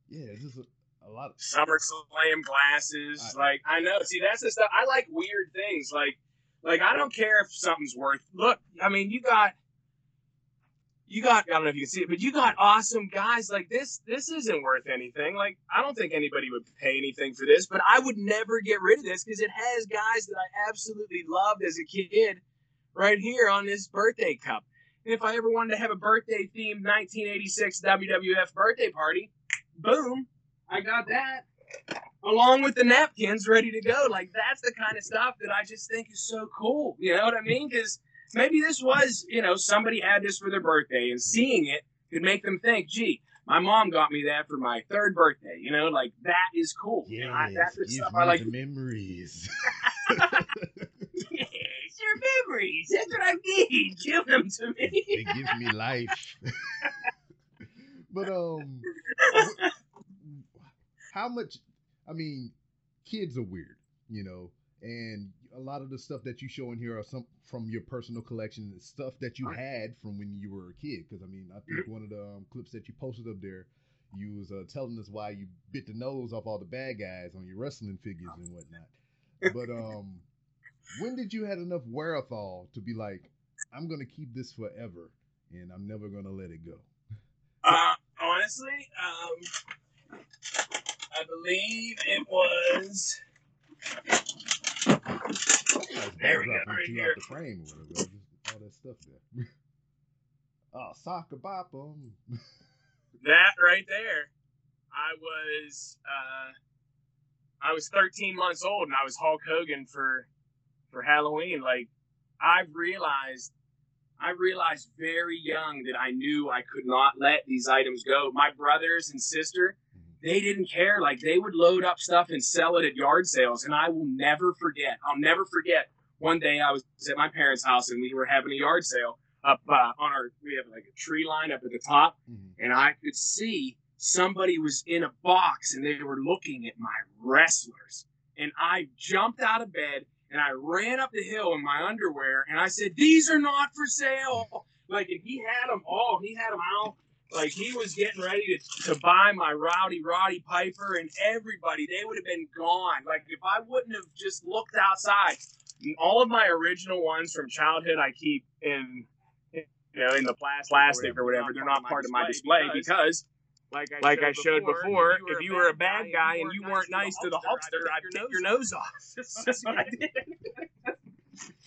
yeah, it's just a, a lot. Of, SummerSlam glasses. I- like I know. See, that's the stuff. I like weird things. Like, like I don't care if something's worth. Look, I mean, you got, you got. I don't know if you can see it, but you got awesome guys. Like this. This isn't worth anything. Like I don't think anybody would pay anything for this. But I would never get rid of this because it has guys that I absolutely loved as a kid, right here on this birthday cup. And if I ever wanted to have a birthday themed 1986 WWF birthday party, boom, I got that along with the napkins ready to go. Like that's the kind of stuff that I just think is so cool. You know what I mean? Because maybe this was, you know, somebody had this for their birthday, and seeing it could make them think, "Gee, my mom got me that for my third birthday." You know, like that is cool. You know, I, that's the give stuff I like. memories. Yes, your memories. That's what I need. Give them to me. it gives me life. but um, how much? I mean, kids are weird, you know, and a lot of the stuff that you show in here are some from your personal collection, stuff that you had from when you were a kid. Because I mean, I think one of the um, clips that you posted up there, you was uh, telling us why you bit the nose off all the bad guys on your wrestling figures and whatnot. But um, when did you had enough wherewithal to be like, I'm gonna keep this forever, and I'm never gonna let it go? Uh, honestly, um, I believe it was. There we go, right here. The frame. All that stuff there. oh, soccer bop 'em. that right there i was uh i was 13 months old and i was hulk hogan for for halloween like i realized i realized very young that i knew i could not let these items go my brothers and sister they didn't care like they would load up stuff and sell it at yard sales and i will never forget i'll never forget one day i was at my parents house and we were having a yard sale up uh, on our we have like a tree line up at the top Mhm. and I could see somebody was in a box and they were looking at my wrestlers. And I jumped out of bed and I ran up the hill in my underwear and I said, These are not for sale. Like, and he had them all, he had them out. Like, he was getting ready to, to buy my Rowdy Roddy Piper and everybody, they would have been gone. Like, if I wouldn't have just looked outside, all of my original ones from childhood I keep in you know, in the plastic, plastic or whatever. They're not part of my display because, like I, like I showed showed before, if you were a bad guy and you weren't nice to the Hulkster, I'd take your nose off. That's what I did.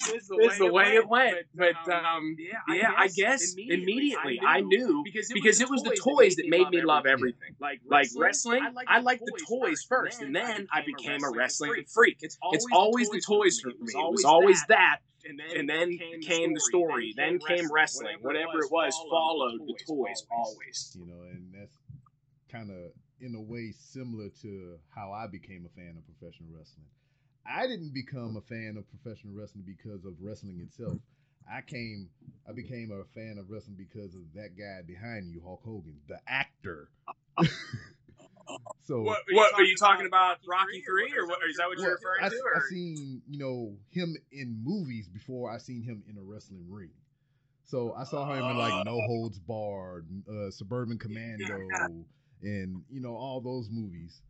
This That's the way it went. But um, yeah, yeah, I guess immediately I knew because it was the toys that made me love everything. Like Like wrestling, I liked the toys first, and then I became a wrestling freak. It's always the toys for me. It was always that, and then came the story, then came wrestling. Whatever it was, followed the toys always. You know, and that's kind of in a way similar to how I became a fan of professional wrestling. I didn't become a fan of professional wrestling because of wrestling itself. I came, I became a fan of wrestling because of that guy behind you, Hulk Hogan, the actor. so What, what were you talking about? Rocky Three, or what? Is that what Well, you're referring I, to? I Or? seen you know him in movies before I seen him in a wrestling ring. So I saw him in like No Holds Barred, uh, Suburban Commando, and you know all those movies.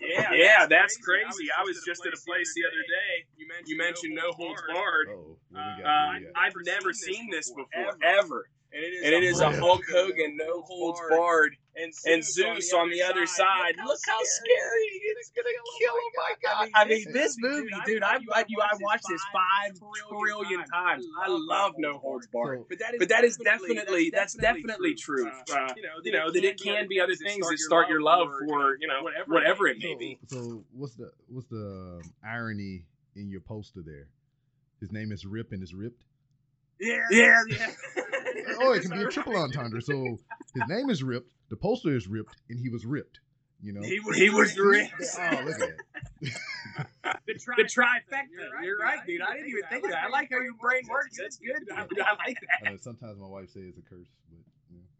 Yeah, yeah, that's crazy. I was just at a place the other day. You mentioned No Holds Barred. Oh, what we got? Uh, What we? I've never seen this before, ever. And it is a Hulk Hogan No Holds Barred and Zeus on the other side. Look how scary it's gonna kill him! My God! I mean, this movie, dude. I've you. I watched this five trillion times. I love No Holds Barred. So, But that is definitely that's definitely true. Uh, you know that it can be other things that start your love for you know whatever it may be. so what's the what's the um, irony in your poster there? His name is Rip and is ripped. Yeah, yeah, yeah. oh, it can be a triple entendre. So his name is ripped. The poster is ripped, and he was ripped. You know. He was, he was ripped. Oh, look at that. the, tri- the trifecta. You're right, dude. I didn't even think of that. I like how your brain works. That's good. I like that. Uh, sometimes my wife says it's a curse, but.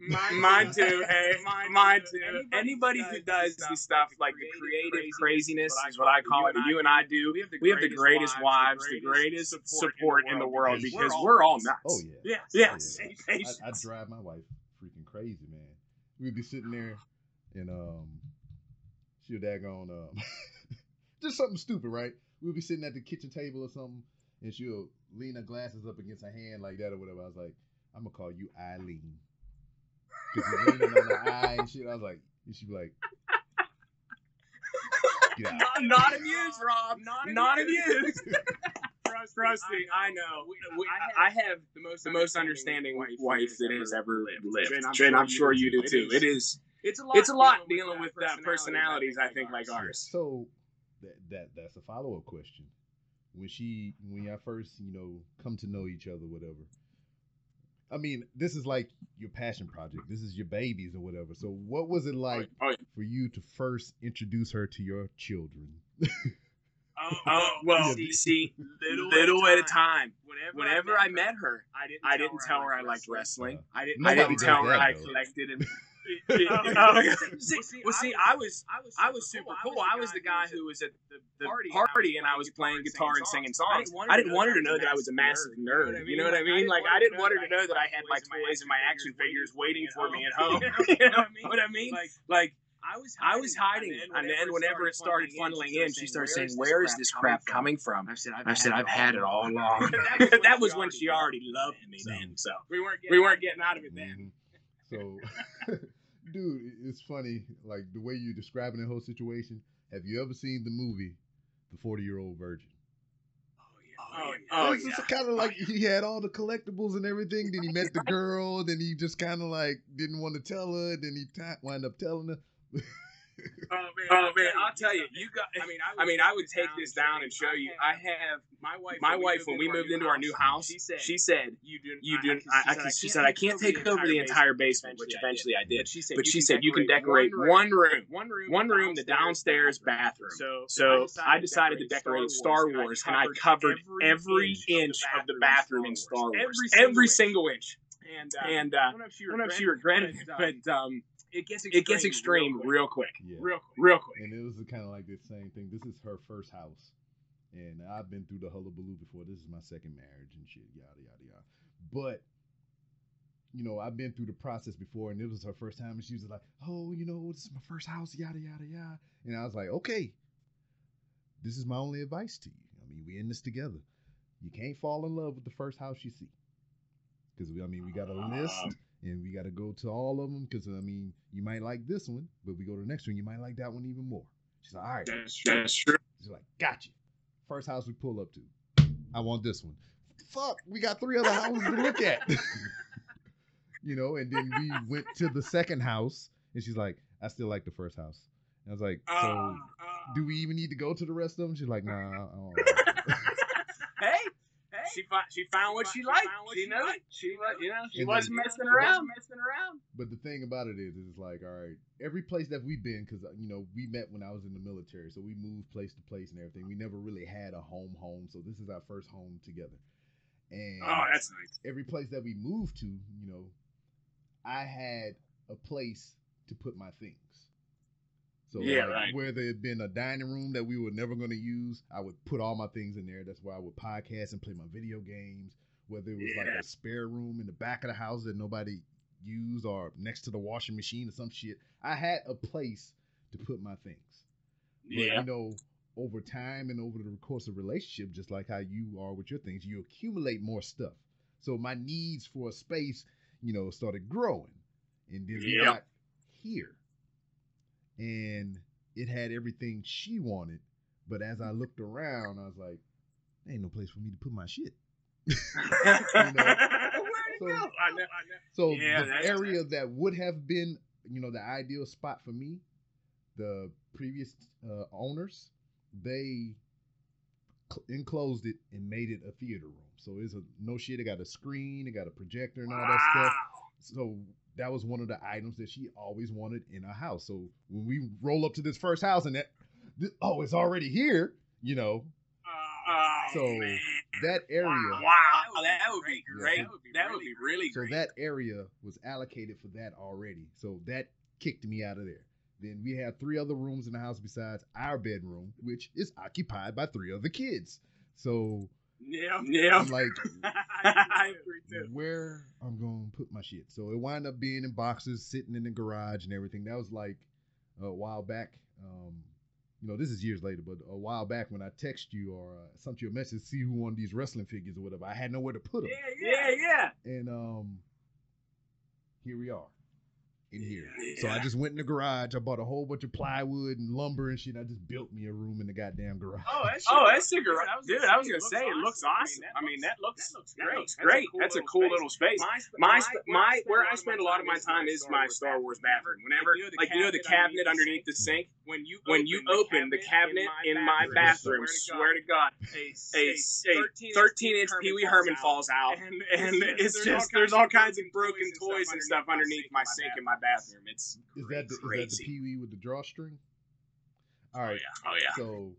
Mine, mine too. Hey, mine, mine too. Anybody, who does this stuff like the creative craziness is what I call it. You and I do. We have the greatest wives, the greatest support in the world because we're all nuts. Oh yeah. Yeah. Yes. I, I drive my wife freaking crazy, man. We'd be sitting there, and um, she'll daggone um, just something stupid, right? We'll be sitting at the kitchen table or something, and she'll lean her glasses up against her hand like that or whatever. I was like, I'm gonna call you Eileen. Because you're leaning on the eye and shit. I was like, and she'd be like, Get out. Not, not amused, Rob. Not, not amused. Trust me, I know. We, we, I have the most the most understanding wife that has ever lived, and I'm sure you do too. It is. It's a lot. It's a lot dealing with uh, personalities. I think like ours. So that that that's a follow up question. When she when y'all first you know come to know each other, whatever. I mean, this is like your passion project. This is your babies or whatever. So, what was it like Oh, yeah. for you to first introduce her to your children? Oh, well, see, see, little, little at a time. Whenever I met her, I didn't I didn't tell her I liked wrestling. I didn't. I didn't tell her I collected and. Oh, see, well, see, I was, I was super cool. I was the guy who was at the, the party, and I was playing guitar and singing songs. I didn't want her to know that I was a massive nerd. You know what I mean? Like, I didn't want her to know that I had my toys and my action figures waiting for me at home. You know what I mean? What I mean like like, I was I was hiding, and then whenever it started funneling in, she started saying, "Where is this crap coming from?" I said, "I've, said I've had it all along." that was when she already loved me then, so we weren't we weren't getting out of it then. So, dude, it's funny, like the way you're describing the whole situation. Have you ever seen the movie, The Forty Year Old Virgin? Oh, oh yeah. oh it's yeah. kind of like oh, he had all the collectibles and everything. Then he met the girl. Then he just kind of like didn't want to tell her. Then he t- wound up telling her. Oh man, oh, man I'll tell you, you got. I mean, I, mean, I would take this down and show you. I have my wife. My wife, when we moved into our new house, she said, "You do, you do." I, I, she said, "I can't take over the entire basement," which eventually I did. But she said, "You can decorate one room, one room, one room, the downstairs bathroom." So I decided to decorate Star Wars, and I covered every inch of the bathroom in Star Wars, every single inch. And uh, I don't know if she regretted it, but um, it gets it gets extreme real quick, Yeah. real quick, real quick. And it was kind of like the same thing. This is her first house, and I've been through the hullabaloo before. This is my second marriage and shit, yada yada yada. But you know, I've been through the process before, and it was her first time, and she was like, "Oh, you know, this is my first house, yada yada yada." And I was like, "Okay, this is my only advice to you. I mean, we in this together. You can't fall in love with the first house you see, because we I mean, we got a list." Ah. And we got to go to all of them because I mean, you might like this one, but we go to the next one, you might like that one even more. She's like, all right. That's, that's true. She's like, got you. First house we pull up to, I want this one. Fuck, we got three other houses to look at. you know, and then we went to the second house, and she's like, I still like the first house. And I was like, so Uh, do we even need to go to the rest of them? She's like, nah. I don't hey, she found she found what she liked. She know she was you know she And wasn't then- messing around. Messing around. But the thing about it is, it's like, all right, every place that we've been, because you know, we met when I was in the military, so we moved place to place and everything. We never really had a home home, so this is our first home together. And Oh, that's nice. every place that we moved to, you know, I had a place to put my things. So Yeah, like, right. where there had been a dining room that we were never going to use, I would put all my things in there. That's why I would podcast and play my video games. Whether it was like a spare room in the back of the house that nobody used or next to the washing machine or some shit, I had a place to put my things. But, Yeah. you know, over time and over the course of relationship, just like how you are with your things, you accumulate more stuff. So my needs for a space, you know, started growing. And then we Yep. got here. And it had everything she wanted. But as I looked around, I was like, there ain't no place for me to put my shit. Where'd So- I know, I know. So Yeah, the that's- area that would have been, you know, the ideal spot for me, the previous uh, owners, they enclosed it and made it a theater room. So it's a no shit. It got a screen, it got a projector and all that stuff. So that was one of the items that she always wanted in a house. So when we roll up to this first house and that, th- oh, it's already here, you know. Oh, So man. that area, Wow, that would be Yeah. great. That would be really so great. that area was allocated for that already. So that kicked me out of there. Then we had three other rooms in the house besides our bedroom, which is occupied by three other kids. So yeah, yeah. I'm like, I agree too. where I'm gonna put my shit. So it wound up being in boxes, sitting in the garage and everything. That was like a while back. Um, you know, this is years later, but a while back when I text you or uh, sent you a message, see who won these wrestling figures or whatever, I had nowhere to put them. Yeah, yeah. Yeah. And um, here we are in here. Yeah. So I just went in the garage. I bought a whole bunch of plywood and lumber and shit. I just built me a room in the goddamn garage. Oh, that's Oh, that's the garage. Dude, I was gonna say it looks awesome. I mean, that looks that great. looks Great. That's a cool little space. My my where I spend a lot of my time is my Star Wars bathroom. Whenever, like you know, the cabinet underneath the sink. When you When you open the cabinet in my bathroom, swear to God, a, a 13 inch Pee Wee Herman falls out, and it's just there's all kinds of broken toys and stuff underneath my sink in my bathroom. It's Is that the, is that the. Pee Wee with the drawstring? Oh, all right. oh yeah. So,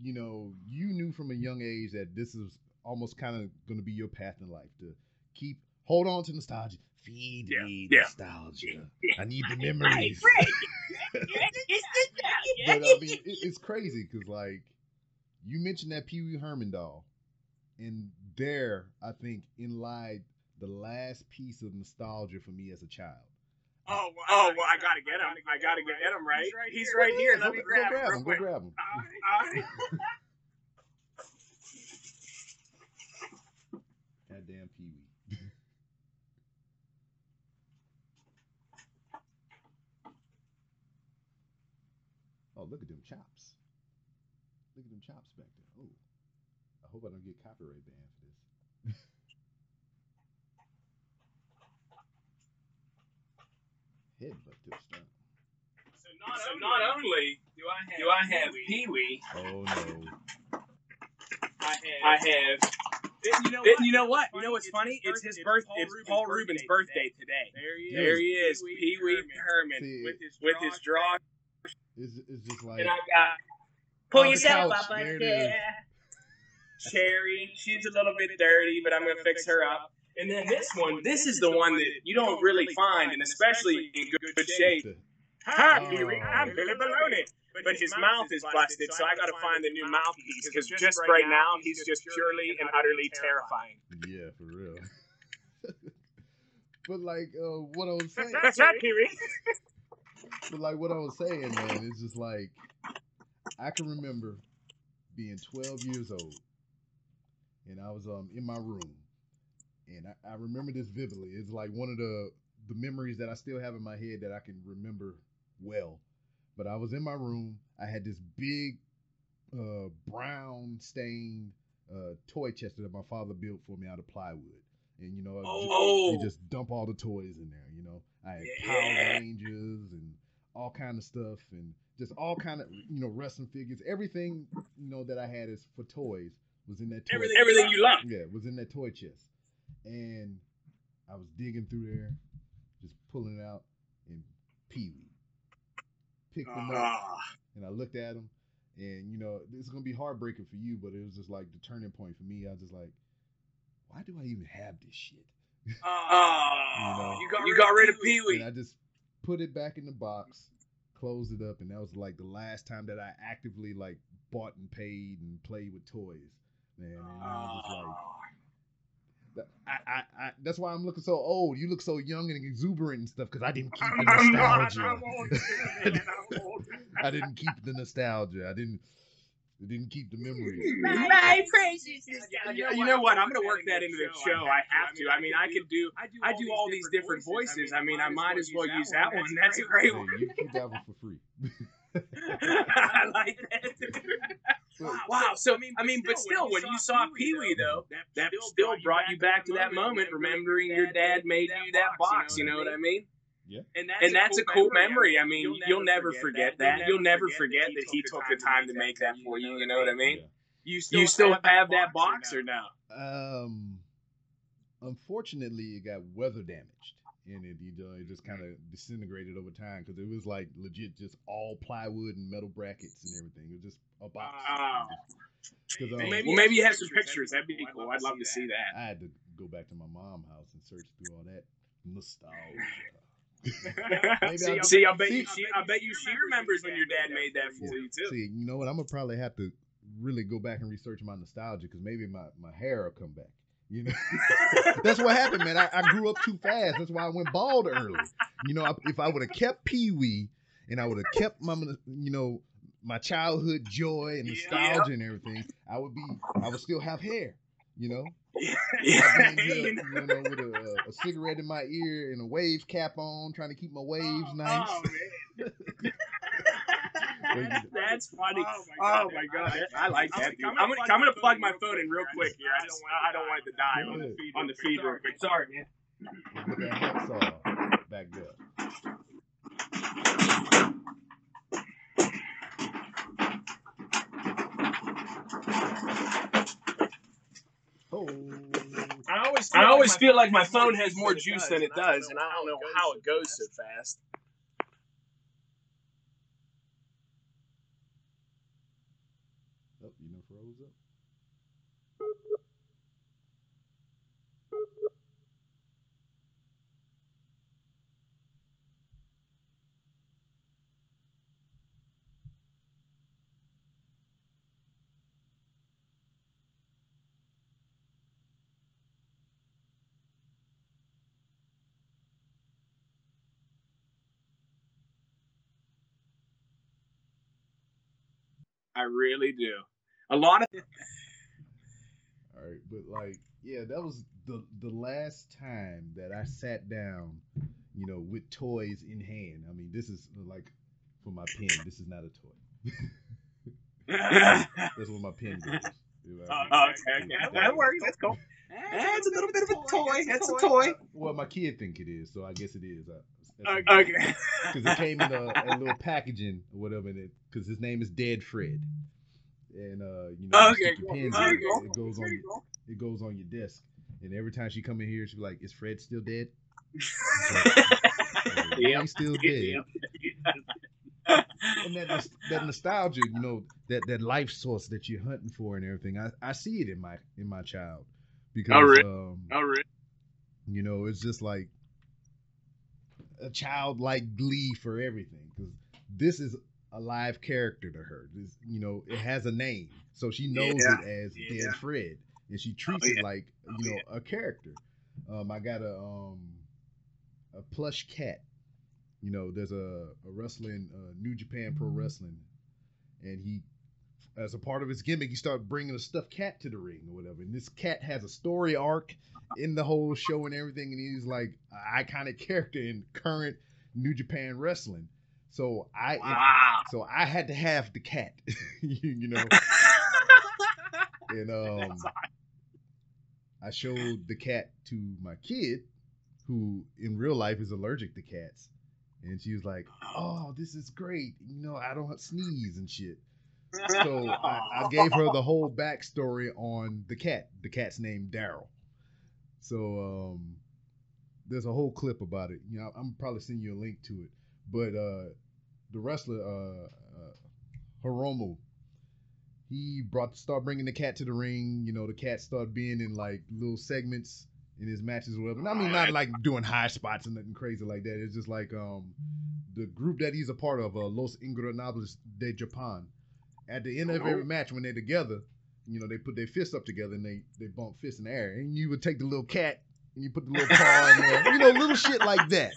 you know, you knew from a young age that this is almost kind of going to be your path in life to keep hold on to nostalgia. Feed Yeah, me yeah. nostalgia. I need the memories. It's but I mean, it, it's crazy because like you mentioned that Pee Wee Herman doll, and there I think in lied the last piece of nostalgia for me as a child. Oh, well, oh, well, I gotta get him. I gotta get him right. He's right here. Let me grab him. grab him. Go quick. grab him. Goddamn Pee Wee. oh, look at them chops. Look at them chops back there. Oh, I hope I don't get copyright banned for this. Headbutt to the stomach. So not only do I have, do I have Pee Wee, Oh no. I have. You know It- you know what? You know what's funny? It's his birth. It's Paul Reubens' birthday today. There he is. There he is, Pee Wee Herman, See, with his with his draw. It's, it's just like And I got Pull yourself couch, up there right it is. there. Chairry. She's a little bit dirty, but I'm gonna fix her up. And then this one, this is the one that you don't really find, and especially in good, good shape. Hi, Oh. I'm Billy Baloney. But his mouth is busted, so I gotta find a new mouthpiece, because just right now, he's just purely and utterly terrifying. Yeah, for real. but like uh, what I was saying, That's right, Wee. but like what I was saying, man, it's just like I can remember being 12 years old, and I was um in my room, and I, I remember this vividly. It's like one of the the memories that I still have in my head that I can remember well. But I was in my room. I had this big uh, brown stained uh, toy chest that my father built for me out of plywood, and you know, Oh. you just dump all the toys in there. You know, I had Yeah. Power Rangers and all kind of stuff, and just all kind of you know wrestling figures. Everything you know that I had is for toys was in that toy. Everything, everything you love. Yeah, was in that toy chest, and I was digging through there, just pulling it out, and Pee Wee picked them up, Ah. and I looked at him, and you know this is gonna be heartbreaking for you, but it was just like the turning point for me. I was just like, why do I even have this shit? Oh, You you got, you got rid of Pee And Wee. I just put it back in the box, closed it up, and that was like the last time that I actively like bought and paid and played with toys. Man, and I was like, I, I, I, that's why I'm looking so old. You look so young and exuberant and stuff because I didn't keep the nostalgia. I'm old. I'm old. I didn't keep the nostalgia. I didn't. I didn't keep the memories. My precious Yeah, you know what? I'm gonna work that into the show. I have to. I mean, I could do. I do all these different voices. I mean, I might as well use that one. That's a great one. you keep that one for free. I like that. Wow. So I mean, but still, when you saw Pee Wee though, that still brought you back to that moment, remembering your dad made you that box. You know what I mean? Yeah. And that's a cool memory. I mean, you'll never forget that. You'll never forget that he took the time to make that for you. You know what I mean? You still, you still have, have that box or no? Um, unfortunately, it got weather damaged, and it you know it just kind of disintegrated over time because it was like legit just all plywood and metal brackets and everything. It was just a box. Wow. Cause, um, maybe, well, maybe you have some pictures. That'd be cool. I'd love to see that. I had to go back to my mom's house and search through all that nostalgia. see, I, see, I bet see, you, she, I bet you she remembers when your dad made that for you too. See, you know what? I'm gonna probably have to really go back and research my nostalgia because maybe my, my hair will come back. You know, that's what happened, man. I, I, grew up too fast. That's why I went bald early. You know, if I would have kept Pee Wee and I would have kept my, you know, my childhood joy and nostalgia yeah. and everything, I would be, I would still have hair. You know, yeah. you know, with a, uh, a, cigarette in my ear and a wave cap on, trying to keep my waves oh, oh nice. Oh, That's funny. Oh my oh, god, oh I like that. Dude. I'm, gonna, I'm gonna plug my phone in real quick here. I don't I don't want it to die on the feed on the feed real quick. Sorry, man. Look at that hacksaw back there. Oh. I always feel, I always like, feel like my phone has more juice than it does, and I don't know how it goes so fast. froze up. I really do a lot of. All right, but like, yeah, that was the the last time that I sat down, you know, with toys in hand. I mean, this is like for my pen. This is not a toy. That's what my pen goes. Oh, okay, okay. That works. That's cool. That's a little bit of a toy. That's a toy. Well, my kid think it is, so I guess it is. Okay. Because it came in a, a, little packaging or whatever, because his name is Dead Fred and uh, you know, okay, in, it, it goes on your, it goes on your desk. And every time she come in here, she be like, "Is Fred still dead?" yeah, he's still dead. and that that nostalgia, you know, that that life source that you're hunting for and everything. I, I see it in my in my child because oh, really? um, oh, really? you know, it's just like a childlike glee for everything because this is a live character to her. This, you know, it has a name, so she knows yeah. it as yeah. Dead Fred, and she treats oh, yeah. it like you oh, know a character. Um, I got a um a plush cat. You know, there's a, a wrestling uh, New Japan Pro Wrestling, and he, as a part of his gimmick, he started bringing a stuffed cat to the ring or whatever. And this cat has a story arc in the whole show and everything, and he's like an iconic character in current New Japan Wrestling. So I wow. so I had to have the cat, you, know. and um I showed the cat to my kid who in real life is allergic to cats. And she was like, "Oh, this is great. You know, I don't sneeze and shit." So I, I gave her the whole backstory on the cat. The cat's named Daryl. So um, there's a whole clip about it. You know, I'm probably sending you a link to it. But uh, the wrestler uh, uh, Hiromu, he brought start bringing the cat to the ring. You know, the cat started being in like little segments in his matches or whatever. And I mean, not like doing high spots and nothing crazy like that. It's just like um, the group that he's a part of, uh, Los Ingobernables de Japan. At the end of every match, when they're together, you know, they put their fists up together and they they bump fists in the air, and you would take the little cat and you put the little paw in there, you know, little shit like that.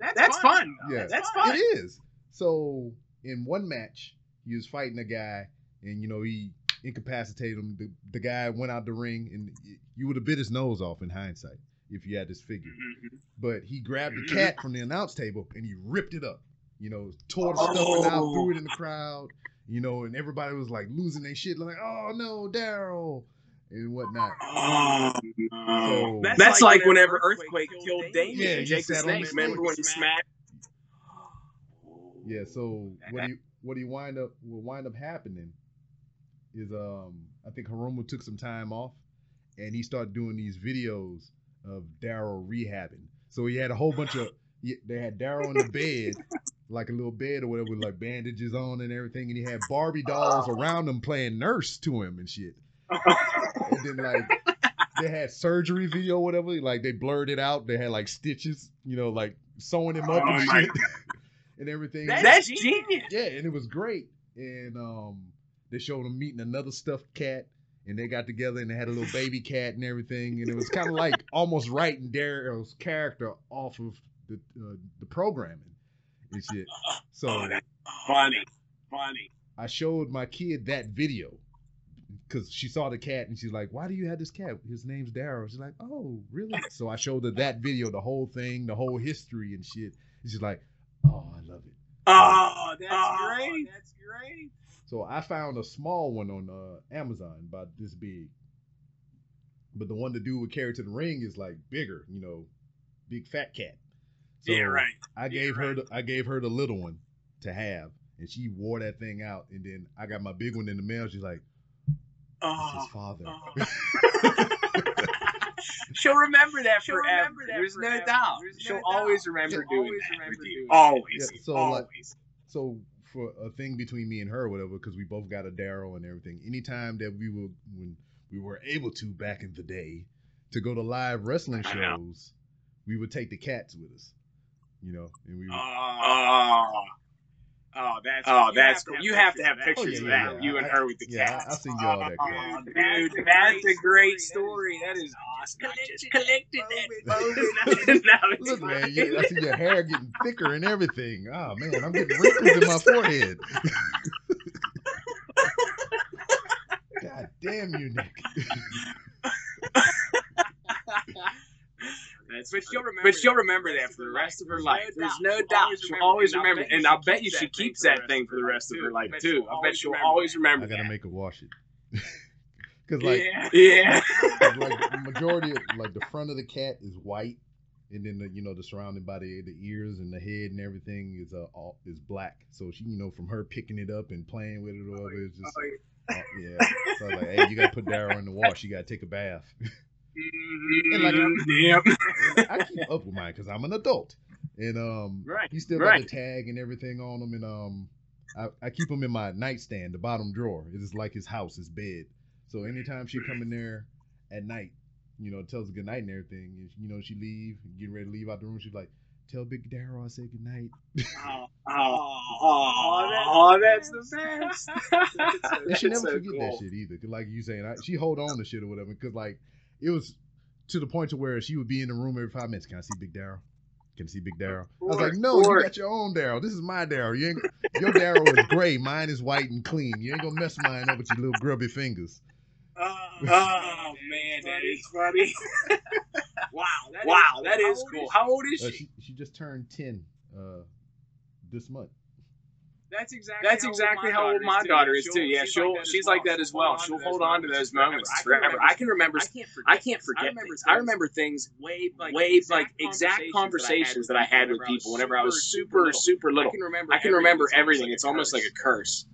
That's, That's fun. fun. Yeah, That's fun. It is. So in one match, he was fighting a guy, and you know he incapacitated him. The, the guy went out the ring, and you would have bit his nose off in hindsight if you had this figure. Mm-hmm. But he grabbed the cat from the announce table and he ripped it up. You know, tore the oh. stuff out, threw it in the crowd. You know, and everybody was like losing their shit, like, "Oh no, Daryl!" and whatnot. Oh, no. so, that's, that's, like, like whenever Earthquake, Earthquake killed Damien. Yeah, Jake the Snake. Remember when he smacked? Yeah. So what do you what do you wind up will wind up happening is um I think Hiromu took some time off and he started doing these videos of Daryl rehabbing. So he had a whole bunch of they had Daryl in the bed, like a little bed or whatever, with like bandages on and everything, and he had Barbie dolls around him playing nurse to him and shit. And then like they had surgery video, or whatever. Like they blurred it out. They had like stitches, you know, like sewing him up Oh and shit and everything. That's genius. Yeah, and it was great. And um, they showed him meeting another stuffed cat, and they got together and they had a little baby cat and everything. And it was kind of like almost writing Daryl's character off of the uh, the programming and shit. So Oh, that's funny. Funny. I showed my kid that video because she saw the cat and she's like, "Why do you have this cat? His name's Daryl." She's like, "Oh, really?" So I showed her that video, the whole thing, the whole history and shit. And she's like, "Oh, I love it." Oh, that's Oh, great. That's great. So I found a small one on uh, Amazon about this big. But the one the dude would carry to the ring is like bigger, you know, big fat cat. So yeah, right. I Yeah, gave her right. the, I gave her the little one to have, and she wore that thing out. And then I got my big one in the mail. She's like, Oh, his father." oh. She'll remember that She'll forever. remember that There's no doubt. There's She'll doubt. always remember She'll doing always that remember with you. doing Always. Yeah, so, like- always. so for a thing between me and her, or whatever, because we both got a Daryl and everything. Anytime that we were when we were able to back in the day to go to live wrestling shows, we would take the cats with us. You know, and we oh, oh, Oh, that's oh, you that's have to cool. have You have to have of that. pictures Oh, of yeah, that. yeah, You and I- her with the yeah, I, cats. I seen you all that. Oh, crap. dude, That's a great great story. story. That That is is awesome. awesome. I just Collected collected that that. now it's Look, man, you, I see your hair getting thicker and everything. Oh man, I'm getting wrinkles in my forehead. God damn you, Nick. That's But she'll remember But she'll that remember that for the rest of her life. There's no doubt. She'll always remember. And I'll bet you she keeps that thing for the rest of her life, too. I bet she'll always remember I gotta make her wash it. Cause like, yeah, yeah. 'cause, like the majority of like the front of the cat is white, and then the, you know the surrounding by the the ears and the head and everything is uh all is black. So she you know from her picking it up and playing with it or whatever, it's just Oh, uh, yeah. So I was like, hey, you gotta put Daryl in the wash. You gotta take a bath. And like. Yep. And I keep up with mine because I'm an adult, and um, Right, he still right. got the tag and everything on him, and um, I, I keep him in my nightstand, the bottom drawer. It is like his house, his bed. So anytime she come in there at night, you know, tells her good night and everything. and, You know, she leave, getting ready to leave out the room. She's like, "Tell Big Daryl I said good night." Oh, oh, oh, that's the best. And she never so forget that cool. shit either. 'Cause like you saying, I, she hold on to shit or whatever. Because like it was to the point to where she would be in the room every five minutes. Can I see Big Daryl? Can I see Big Daryl? I was like, no, you got your own Daryl. This is my Daryl. You your Daryl is gray. Mine is white and clean. You ain't gonna mess mine up with your little grubby fingers. Oh, Oh man, that is funny. Wow, that Wow, is that cool. is How cool. old How old is Uh, she? she she just turned ten uh, this month. That's exactly That's exactly how old my daughter is too. Yeah, she'll she's like that as well. She'll hold on to those moments forever. I can remember. I can't forget. I can't forget I remember things. I remember things way like way like exact conversations that I had with people whenever I was super super I little. can remember. I can remember everything. It's almost like a curse.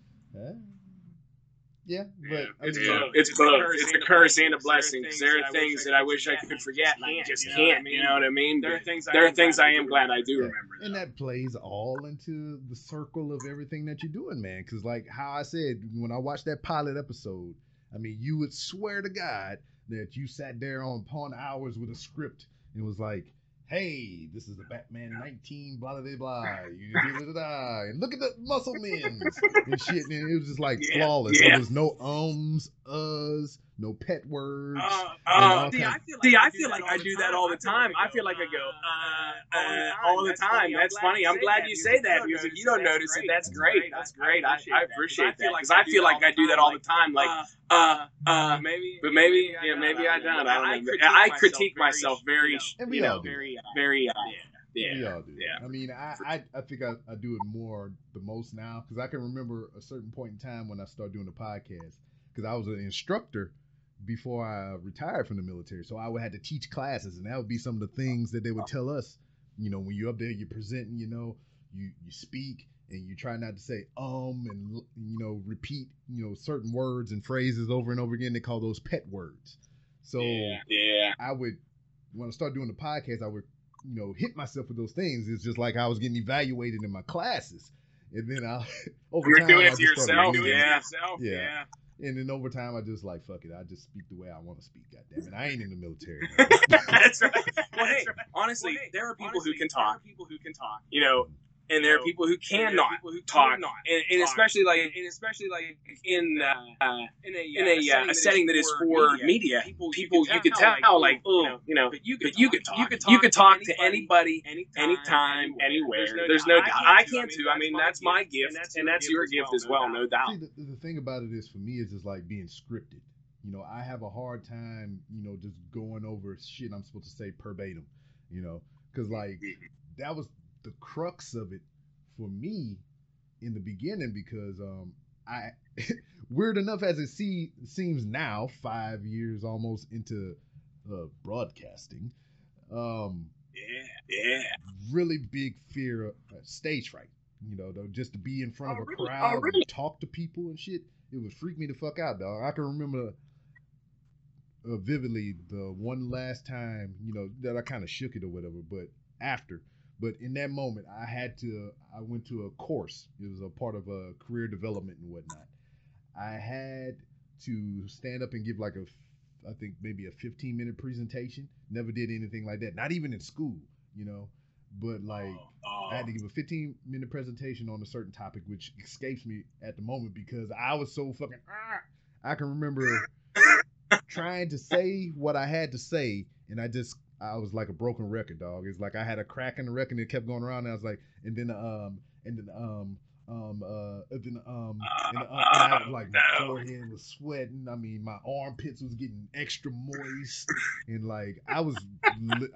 Huh? Yeah, but Yeah, I it's mean, both. It's It's both. curse It's and the a curse blessing, and a 'cause there are blessing. Because there are things that I wish I could forget, and I just you know what I can't. You know what I mean? There are things. There are things I am glad I do Yeah. remember. and that plays all into the circle of everything that you're doing, man. Because like how I said when I watched that pilot episode, I mean, you would swear to God that you sat there on pawn hours with a script and was like, "Hey, this is the Batman 19, blah blah blah blah." You blah, blah, blah, and look at the muscle men and shit, and it was just like Yeah, flawless. yeah. There was no ums, uhs, no pet words. Uh, Uh, see, I feel like See, I I feel like I do that all the time. I feel like I go, uh, uh, all the time. That's funny. I'm glad you say that because if you don't notice it, that's great. That's great. I, I appreciate that because I feel like I do that all the time. Like, uh, uh, maybe, but maybe, yeah, maybe I don't. I don't. I critique myself very, And we you all know, do. very, very, uh, We yeah. all do. yeah. I mean, I I, I think I, I do it more the most now because I can remember a certain point in time when I started doing the podcast because I was an instructor before I retired from the military, so I would have to teach classes, and that would be some of the things that they would tell us. You know, when you're up there, you're presenting. You know, you you speak, and you try not to say um and you know repeat you know certain words and phrases over and over again. They call those pet words. So yeah, yeah. I would when I started doing the podcast, I would you know hit myself with those things. It's just like I was getting evaluated in my classes, and then I over You're time doing it to yourself, yeah. Yeah. yeah. And then over time, I just like fuck it. I just speak the way I want to speak. God damn it, I ain't in the military. That's right. Well, hey, honestly, there are people who can talk. People who can talk. You know, and there are people who cannot talk, and, and especially like, and especially like in uh, uh, in a in a, uh, a setting that is for media, people, people you could tell like, oh, you know, but you could you could talk, you could talk, you could talk to anybody, anytime, anywhere. There's no doubt. I can too. I mean, that's my gift, and that's your gift as well, no doubt. The, the thing about it is, for me, is just like being scripted. You know, I have a hard time, you know, just going over shit I'm supposed to say verbatim. You know, because like that was the crux of it for me in the beginning because um I weird enough as it see, seems now, five years almost into uh, broadcasting, um, Yeah, yeah. really big fear of uh, stage fright. You know, though, just to be in front Oh, of a really? Oh, crowd really? and talk to people and shit, it would freak me the fuck out, dog. I can remember uh, vividly the one last time, you know, that I kind of shook it or whatever, but after. But in that moment, I had to, I went to a course. It was a part of a career development and whatnot. I had to stand up and give like a, I think maybe a 15 minute presentation. Never did anything like that. Not even in school, you know. But like, Oh, I had to give a 15 minute presentation on a certain topic, which escapes me at the moment because I was so fucking. Ah, I can remember trying to say what I had to say, and I just I was like a broken record, dog. It's like I had a crack in the record, and it kept going around. And I was like, and then um, and then um. Um, uh, and then, um, and, uh, and I was like, my forehead was sweating. I mean, my armpits was getting extra moist, and like I was, li-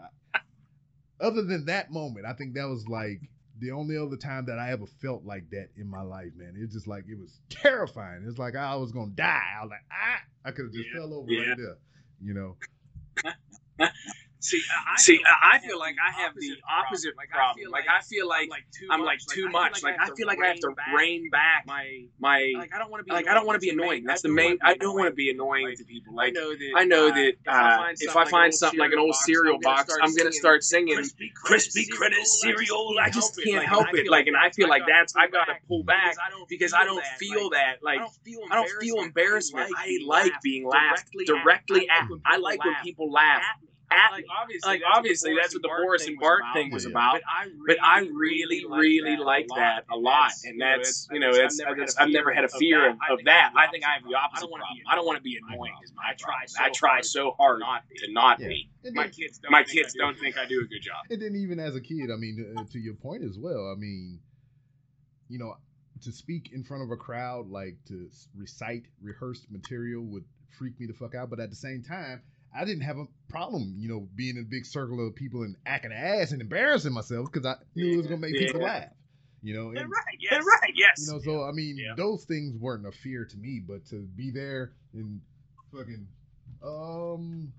other than that moment, I think that was like the only other time that I ever felt like that in my life, man. It's just like it was terrifying. It's like I was gonna die. I was like, ah, I could have just Yeah, fell over yeah. right there, you know. See, I, see, I I feel like I have the opposite problem. Like I feel like I'm like too much. Like I feel like I have to rein back my my. Like I don't want to be. Like I don't want to be annoying. That's the main. I don't want to be annoying to people. Like. I know that uh, uh, if I find something like an old cereal box, I'm gonna start singing crispy, crispy credit cereal. I just can't help it. Like, and I feel like that's I've gotta pull back because I don't feel that. Like I don't feel embarrassment. I like being laughed directly at. I like when people laugh at me. Like obviously that's what the Boris and Bart thing was Yeah. about. But I really, really like that a lot, and that's you know that's I've never had a fear of, of that. I think I have the opposite problem. I don't want to be annoying. Is my try. I try so hard not to not be. My kids, my kids don't think I do a good job. and then even as a kid, I mean, uh, to your point as well. I mean, you know, to speak in front of a crowd, like to recite rehearsed material, would freak me the fuck out. But at the same time, I didn't have a problem, you know, being in a big circle of people and acting ass and embarrassing myself because I knew it was gonna make people laugh. You know, and, right. Yes. right. Yes. you know, so I mean, Yeah. those things weren't a fear to me, but to be there and fucking, um,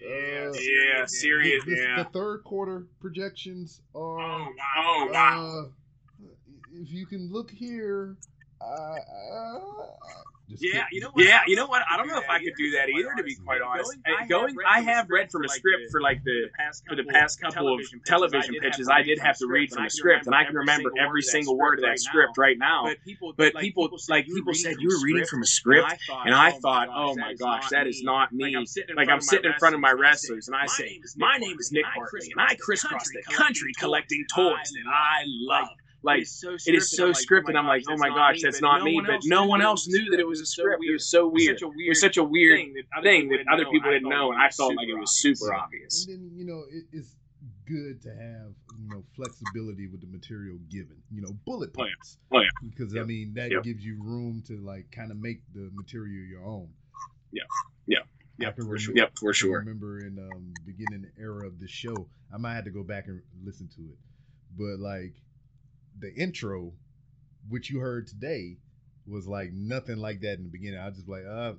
yeah. uh, Yeah. Serious. the, the- Yeah. the third quarter projections are. Oh wow. Oh wow. Uh, if you can look here, uh, uh, just Yeah, you know what? Yeah, you know what? I don't know if I could do that either. To be quite honest, going, I have read from a script for like the for the past couple of television pitches. I did have to read from a script, and I can remember every single word of that script right now. But people, But people, like people said, you were reading from a script, and I thought, oh my gosh, oh that is not me. Like I'm sitting in front of my wrestlers, and I say, my name is Nick Bartley, and I crisscross the country collecting toys that I love. Like it is so scripted. I'm like, oh my gosh, that's not me. But no one else knew that it was a script. It was so weird. It was such a weird thing that other people didn't know, and I felt like it was super obvious. And then you know it's good to have you know flexibility with the material given. You know, bullet Oh, yeah. points. Oh, yeah. Because I mean that Yep. gives you room to like kind of make the material your own. Yeah. Yeah. I Yep, can for sure. remember- Yep, for I sure. remember in um beginning era of the show, I might have to go back and listen to it, but like the intro, which you heard today, was like nothing like that in the beginning. I was just like, uh,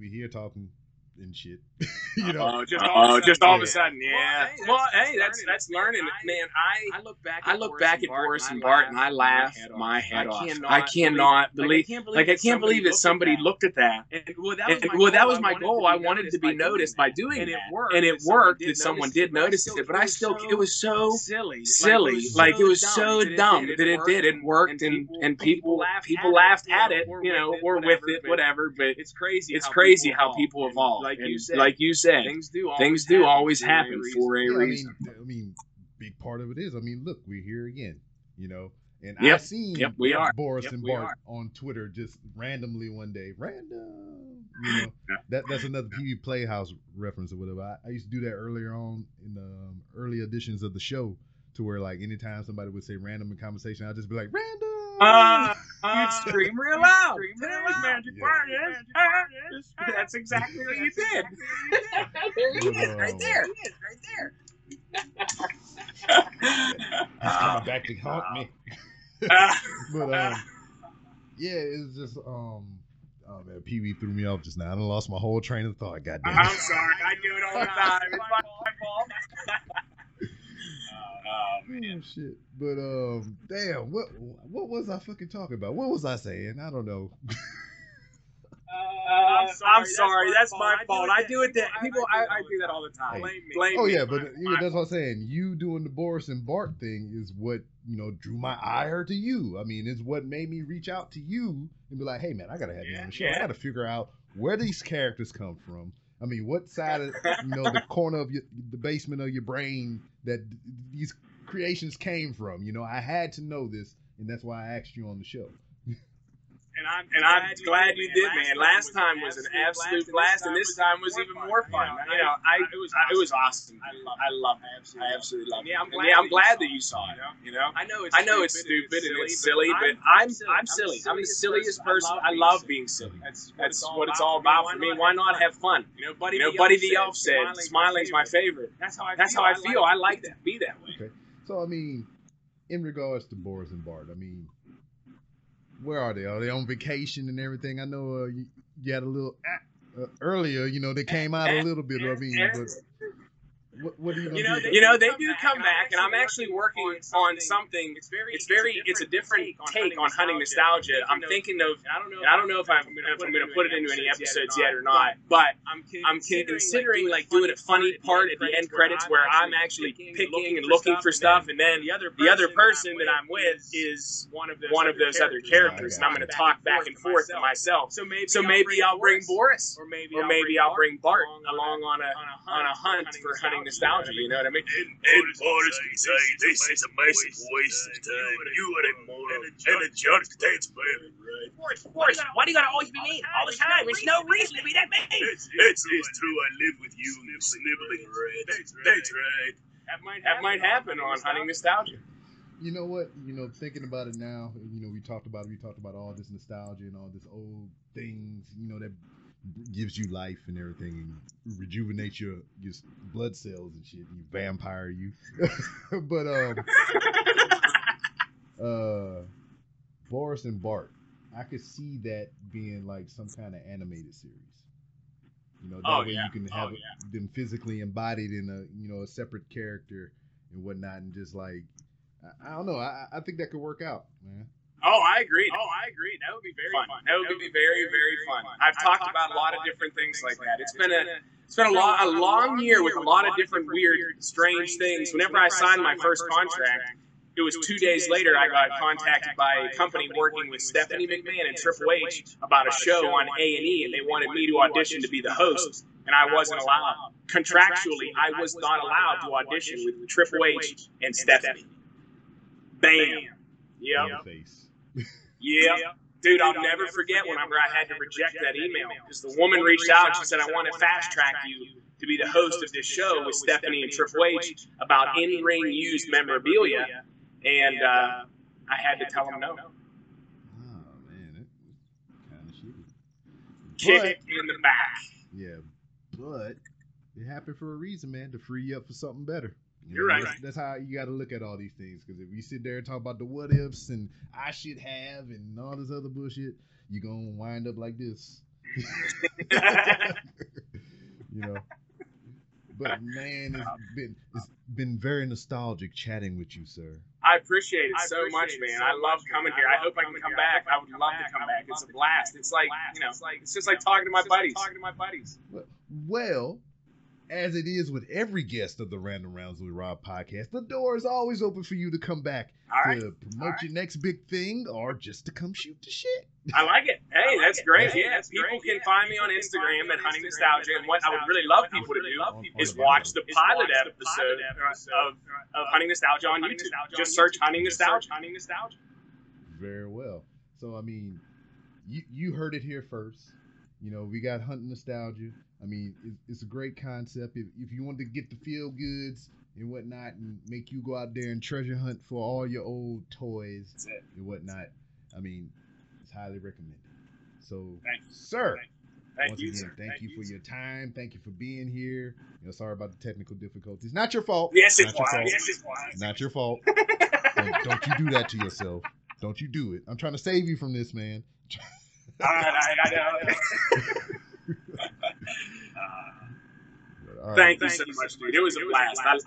we here talking and shit. you know, Oh, just all, Oh, of, uh, just all of a sudden, yeah. Well, Well, hey, hey, that's- that's that's learning, man. I I look back. I look back at Boris and Bart and I laugh my head off. cannot I cannot believe, like I can't believe that somebody looked at that. And, well, that And, well, that was my goal. I wanted to be noticed by doing and it worked. and it worked that someone did notice it. But I still, it was so silly, silly. Like it was so dumb that it did. It worked, and and people people laughed at it, you know, or with it, whatever. But It's crazy. it's crazy how people evolve. Like you said, like you said, things do always things do always for a happen reason. for a Yeah, I reason. mean, I mean, big part of it is. I mean, look, we're here again. You know, and Yep. I seen Yep, we are. Boris Yep, and we Bart on Twitter just randomly one day, random. You know, that that's another Pee-wee Playhouse reference or whatever. I, I used to do that earlier on in the um, early editions of the show, to where like anytime somebody would say random in conversation, I'd just be like random. Uh, You'd uh, scream real loud. Scream real loud. magic Yeah. word is, That's exactly what you did. there you is, right there. He is, right there. It's coming back to haunt me. But um, yeah, it's just um, oh man, Pee-wee threw me off just now. I lost my whole train of thought. God damn. I'm sorry. I do it all the time. It's my, my fault. Oh man. Oh, shit. But um, damn, what what was I fucking talking about? What was I saying? I don't know. Uh, I'm sorry. That's my fault. I do it that people. I, I do that all the time. Hey. Blame me. Blame Oh yeah, It's but my- you know, my that's what I'm saying. You doing the Boris and Bart thing is what you know drew my ire to you. I mean, it's what made me reach out to you and be like, "Hey, man, I gotta have you on the show. I gotta figure out where these characters come from. I mean, what side of you know the corner of your, the basement of your brain that these creations came from. You know, I had to know this, and that's why I asked you on the show. And I'm, and I'm glad you did, man. Last time was an absolute blast, and this time was even more fun. You know, I it was it was awesome. I love it. I absolutely love it. Yeah, I'm glad yeah, I'm that glad you that you saw it. You know, I know it's I know it's stupid and it's silly, but I'm I'm silly. I'm the silliest person. I love being silly. That's That's what it's all about for me. Why not have fun? You know, Buddy, You know, Buddy the Elf said, "Smiling's my favorite." That's how I That's how I feel. I like to be that way. So I mean, in regards to Boris and Bart, I mean, where are they? Are they on vacation and everything? I know uh, you, you had a little uh, earlier. You know, they came out a little bit. Mean, but what, what are you You know, do? You know, they do come back, and I'm actually working on something. It's very, It's very, it's a different take on hunting nostalgia. I'm thinking of, and I don't know, I don't know if I'm, if I'm going to put it into any episodes yet or not, but I'm I'm considering like doing a funny part at the end credits where I'm actually picking and looking for stuff, and then the other person that I'm with is one of those one of those other characters, and I'm going to talk back and forth to myself. So maybe So maybe I'll bring Boris, or maybe or maybe I'll bring Bart along on a on a hunt for hunting nostalgia. You know what I mean? And Boris can say, this is a massive waste of time. You are a moron and a jerk. That's very right. Boris, Boris, why do you gotta always be mean all the time? There's no reason to be that mean. It's, it's, it's true. I live with you, you sniveling rat. That's right. That might That might happen on hunting nostalgia. You know what? You know, thinking about it now, you know, we talked about it, we talked about all this nostalgia and all this old things, you know, that gives you life and everything and rejuvenates your your blood cells and shit. You vampire you. but um uh Boris and Bart, I could see that being like some kind of animated series. You know, that Oh, way yeah. you can Oh, have yeah. them physically embodied in a you know a separate character and whatnot, and just like I, I don't know, I, I think that could work out, man. Oh, I agree. Oh, I agree. That would be very fun. fun. That would be very, very fun. I've talked about a lot of different things like that. It's been a it's been a, lo- a long year with a lot of different weird, strange things. Whenever I signed my first contract, it was two days later I got contacted by a company working with Stephanie McMahon and Triple H about a show on A and E, and they wanted me to audition to be the host, and I wasn't allowed. Contractually, I was not allowed to audition with Triple H and Stephanie. Bam. Yep. The. Yeah. Dude, I'll never forget whenever I had to reject that email because the woman reached out and she said, I want to fast track you to be the host of this show with Stephanie and Triple H about in ring used memorabilia. And uh, I had to tell them no. Oh man, it was kind of shitty. Kick it in the back. Yeah, but it happened for a reason, man, to free you up for something better. You You're right. That's, that's how you got to look at all these things. Because if we sit there and talk about the what ifs and I should have and all this other bullshit, you're gonna wind up like this. you know. but man, it's been it's been very nostalgic chatting with you, sir. I appreciate it I so much, appreciate it man. so I love much, coming man. here. I I hope I can come here. Back. I I would can love come to come back. back. I would It's a love to come blast. It's like Blast. you know, It's like, it's just like talking to my It's just like buddies. talking to my buddies. Well, as it is with every guest of the Random Ramblings with Rob podcast, the door is always open for you to come back All right, to promote your next big thing or just to come shoot the shit. I like it. Hey, like that's it. great. Hey, Yeah, that's people great. can Yeah, find me on can Instagram at on Hunting Instagram Nostalgia. And what I would really love Nostalgia. people to do love people on is the to watch do the pilot watch episode pilot of, of Hunting Nostalgia on YouTube. Nostalgia Just on search YouTube. Hunting Just search Nostalgia. Hunting Nostalgia. Very well. So I mean, you you heard it here first. You know, we got hunting nostalgia. I mean, it, it's a great concept. If, if you want to get the feel goods and whatnot, and make you go out there and treasure hunt for all your old toys and whatnot, I mean, it's highly recommended. So, Thank you. sir, Thank once you, again, sir. thank, you for your time. Thank you for being here. You know, sorry about the technical difficulties. Not your fault. Yes, it Not your fault. Yes, it was. Not your fault. don't, don't you do that to yourself. Don't you do it. I'm trying to save you from this, man. All right, I, I know. All right. Thank you so much, dude. It was a blast. I, I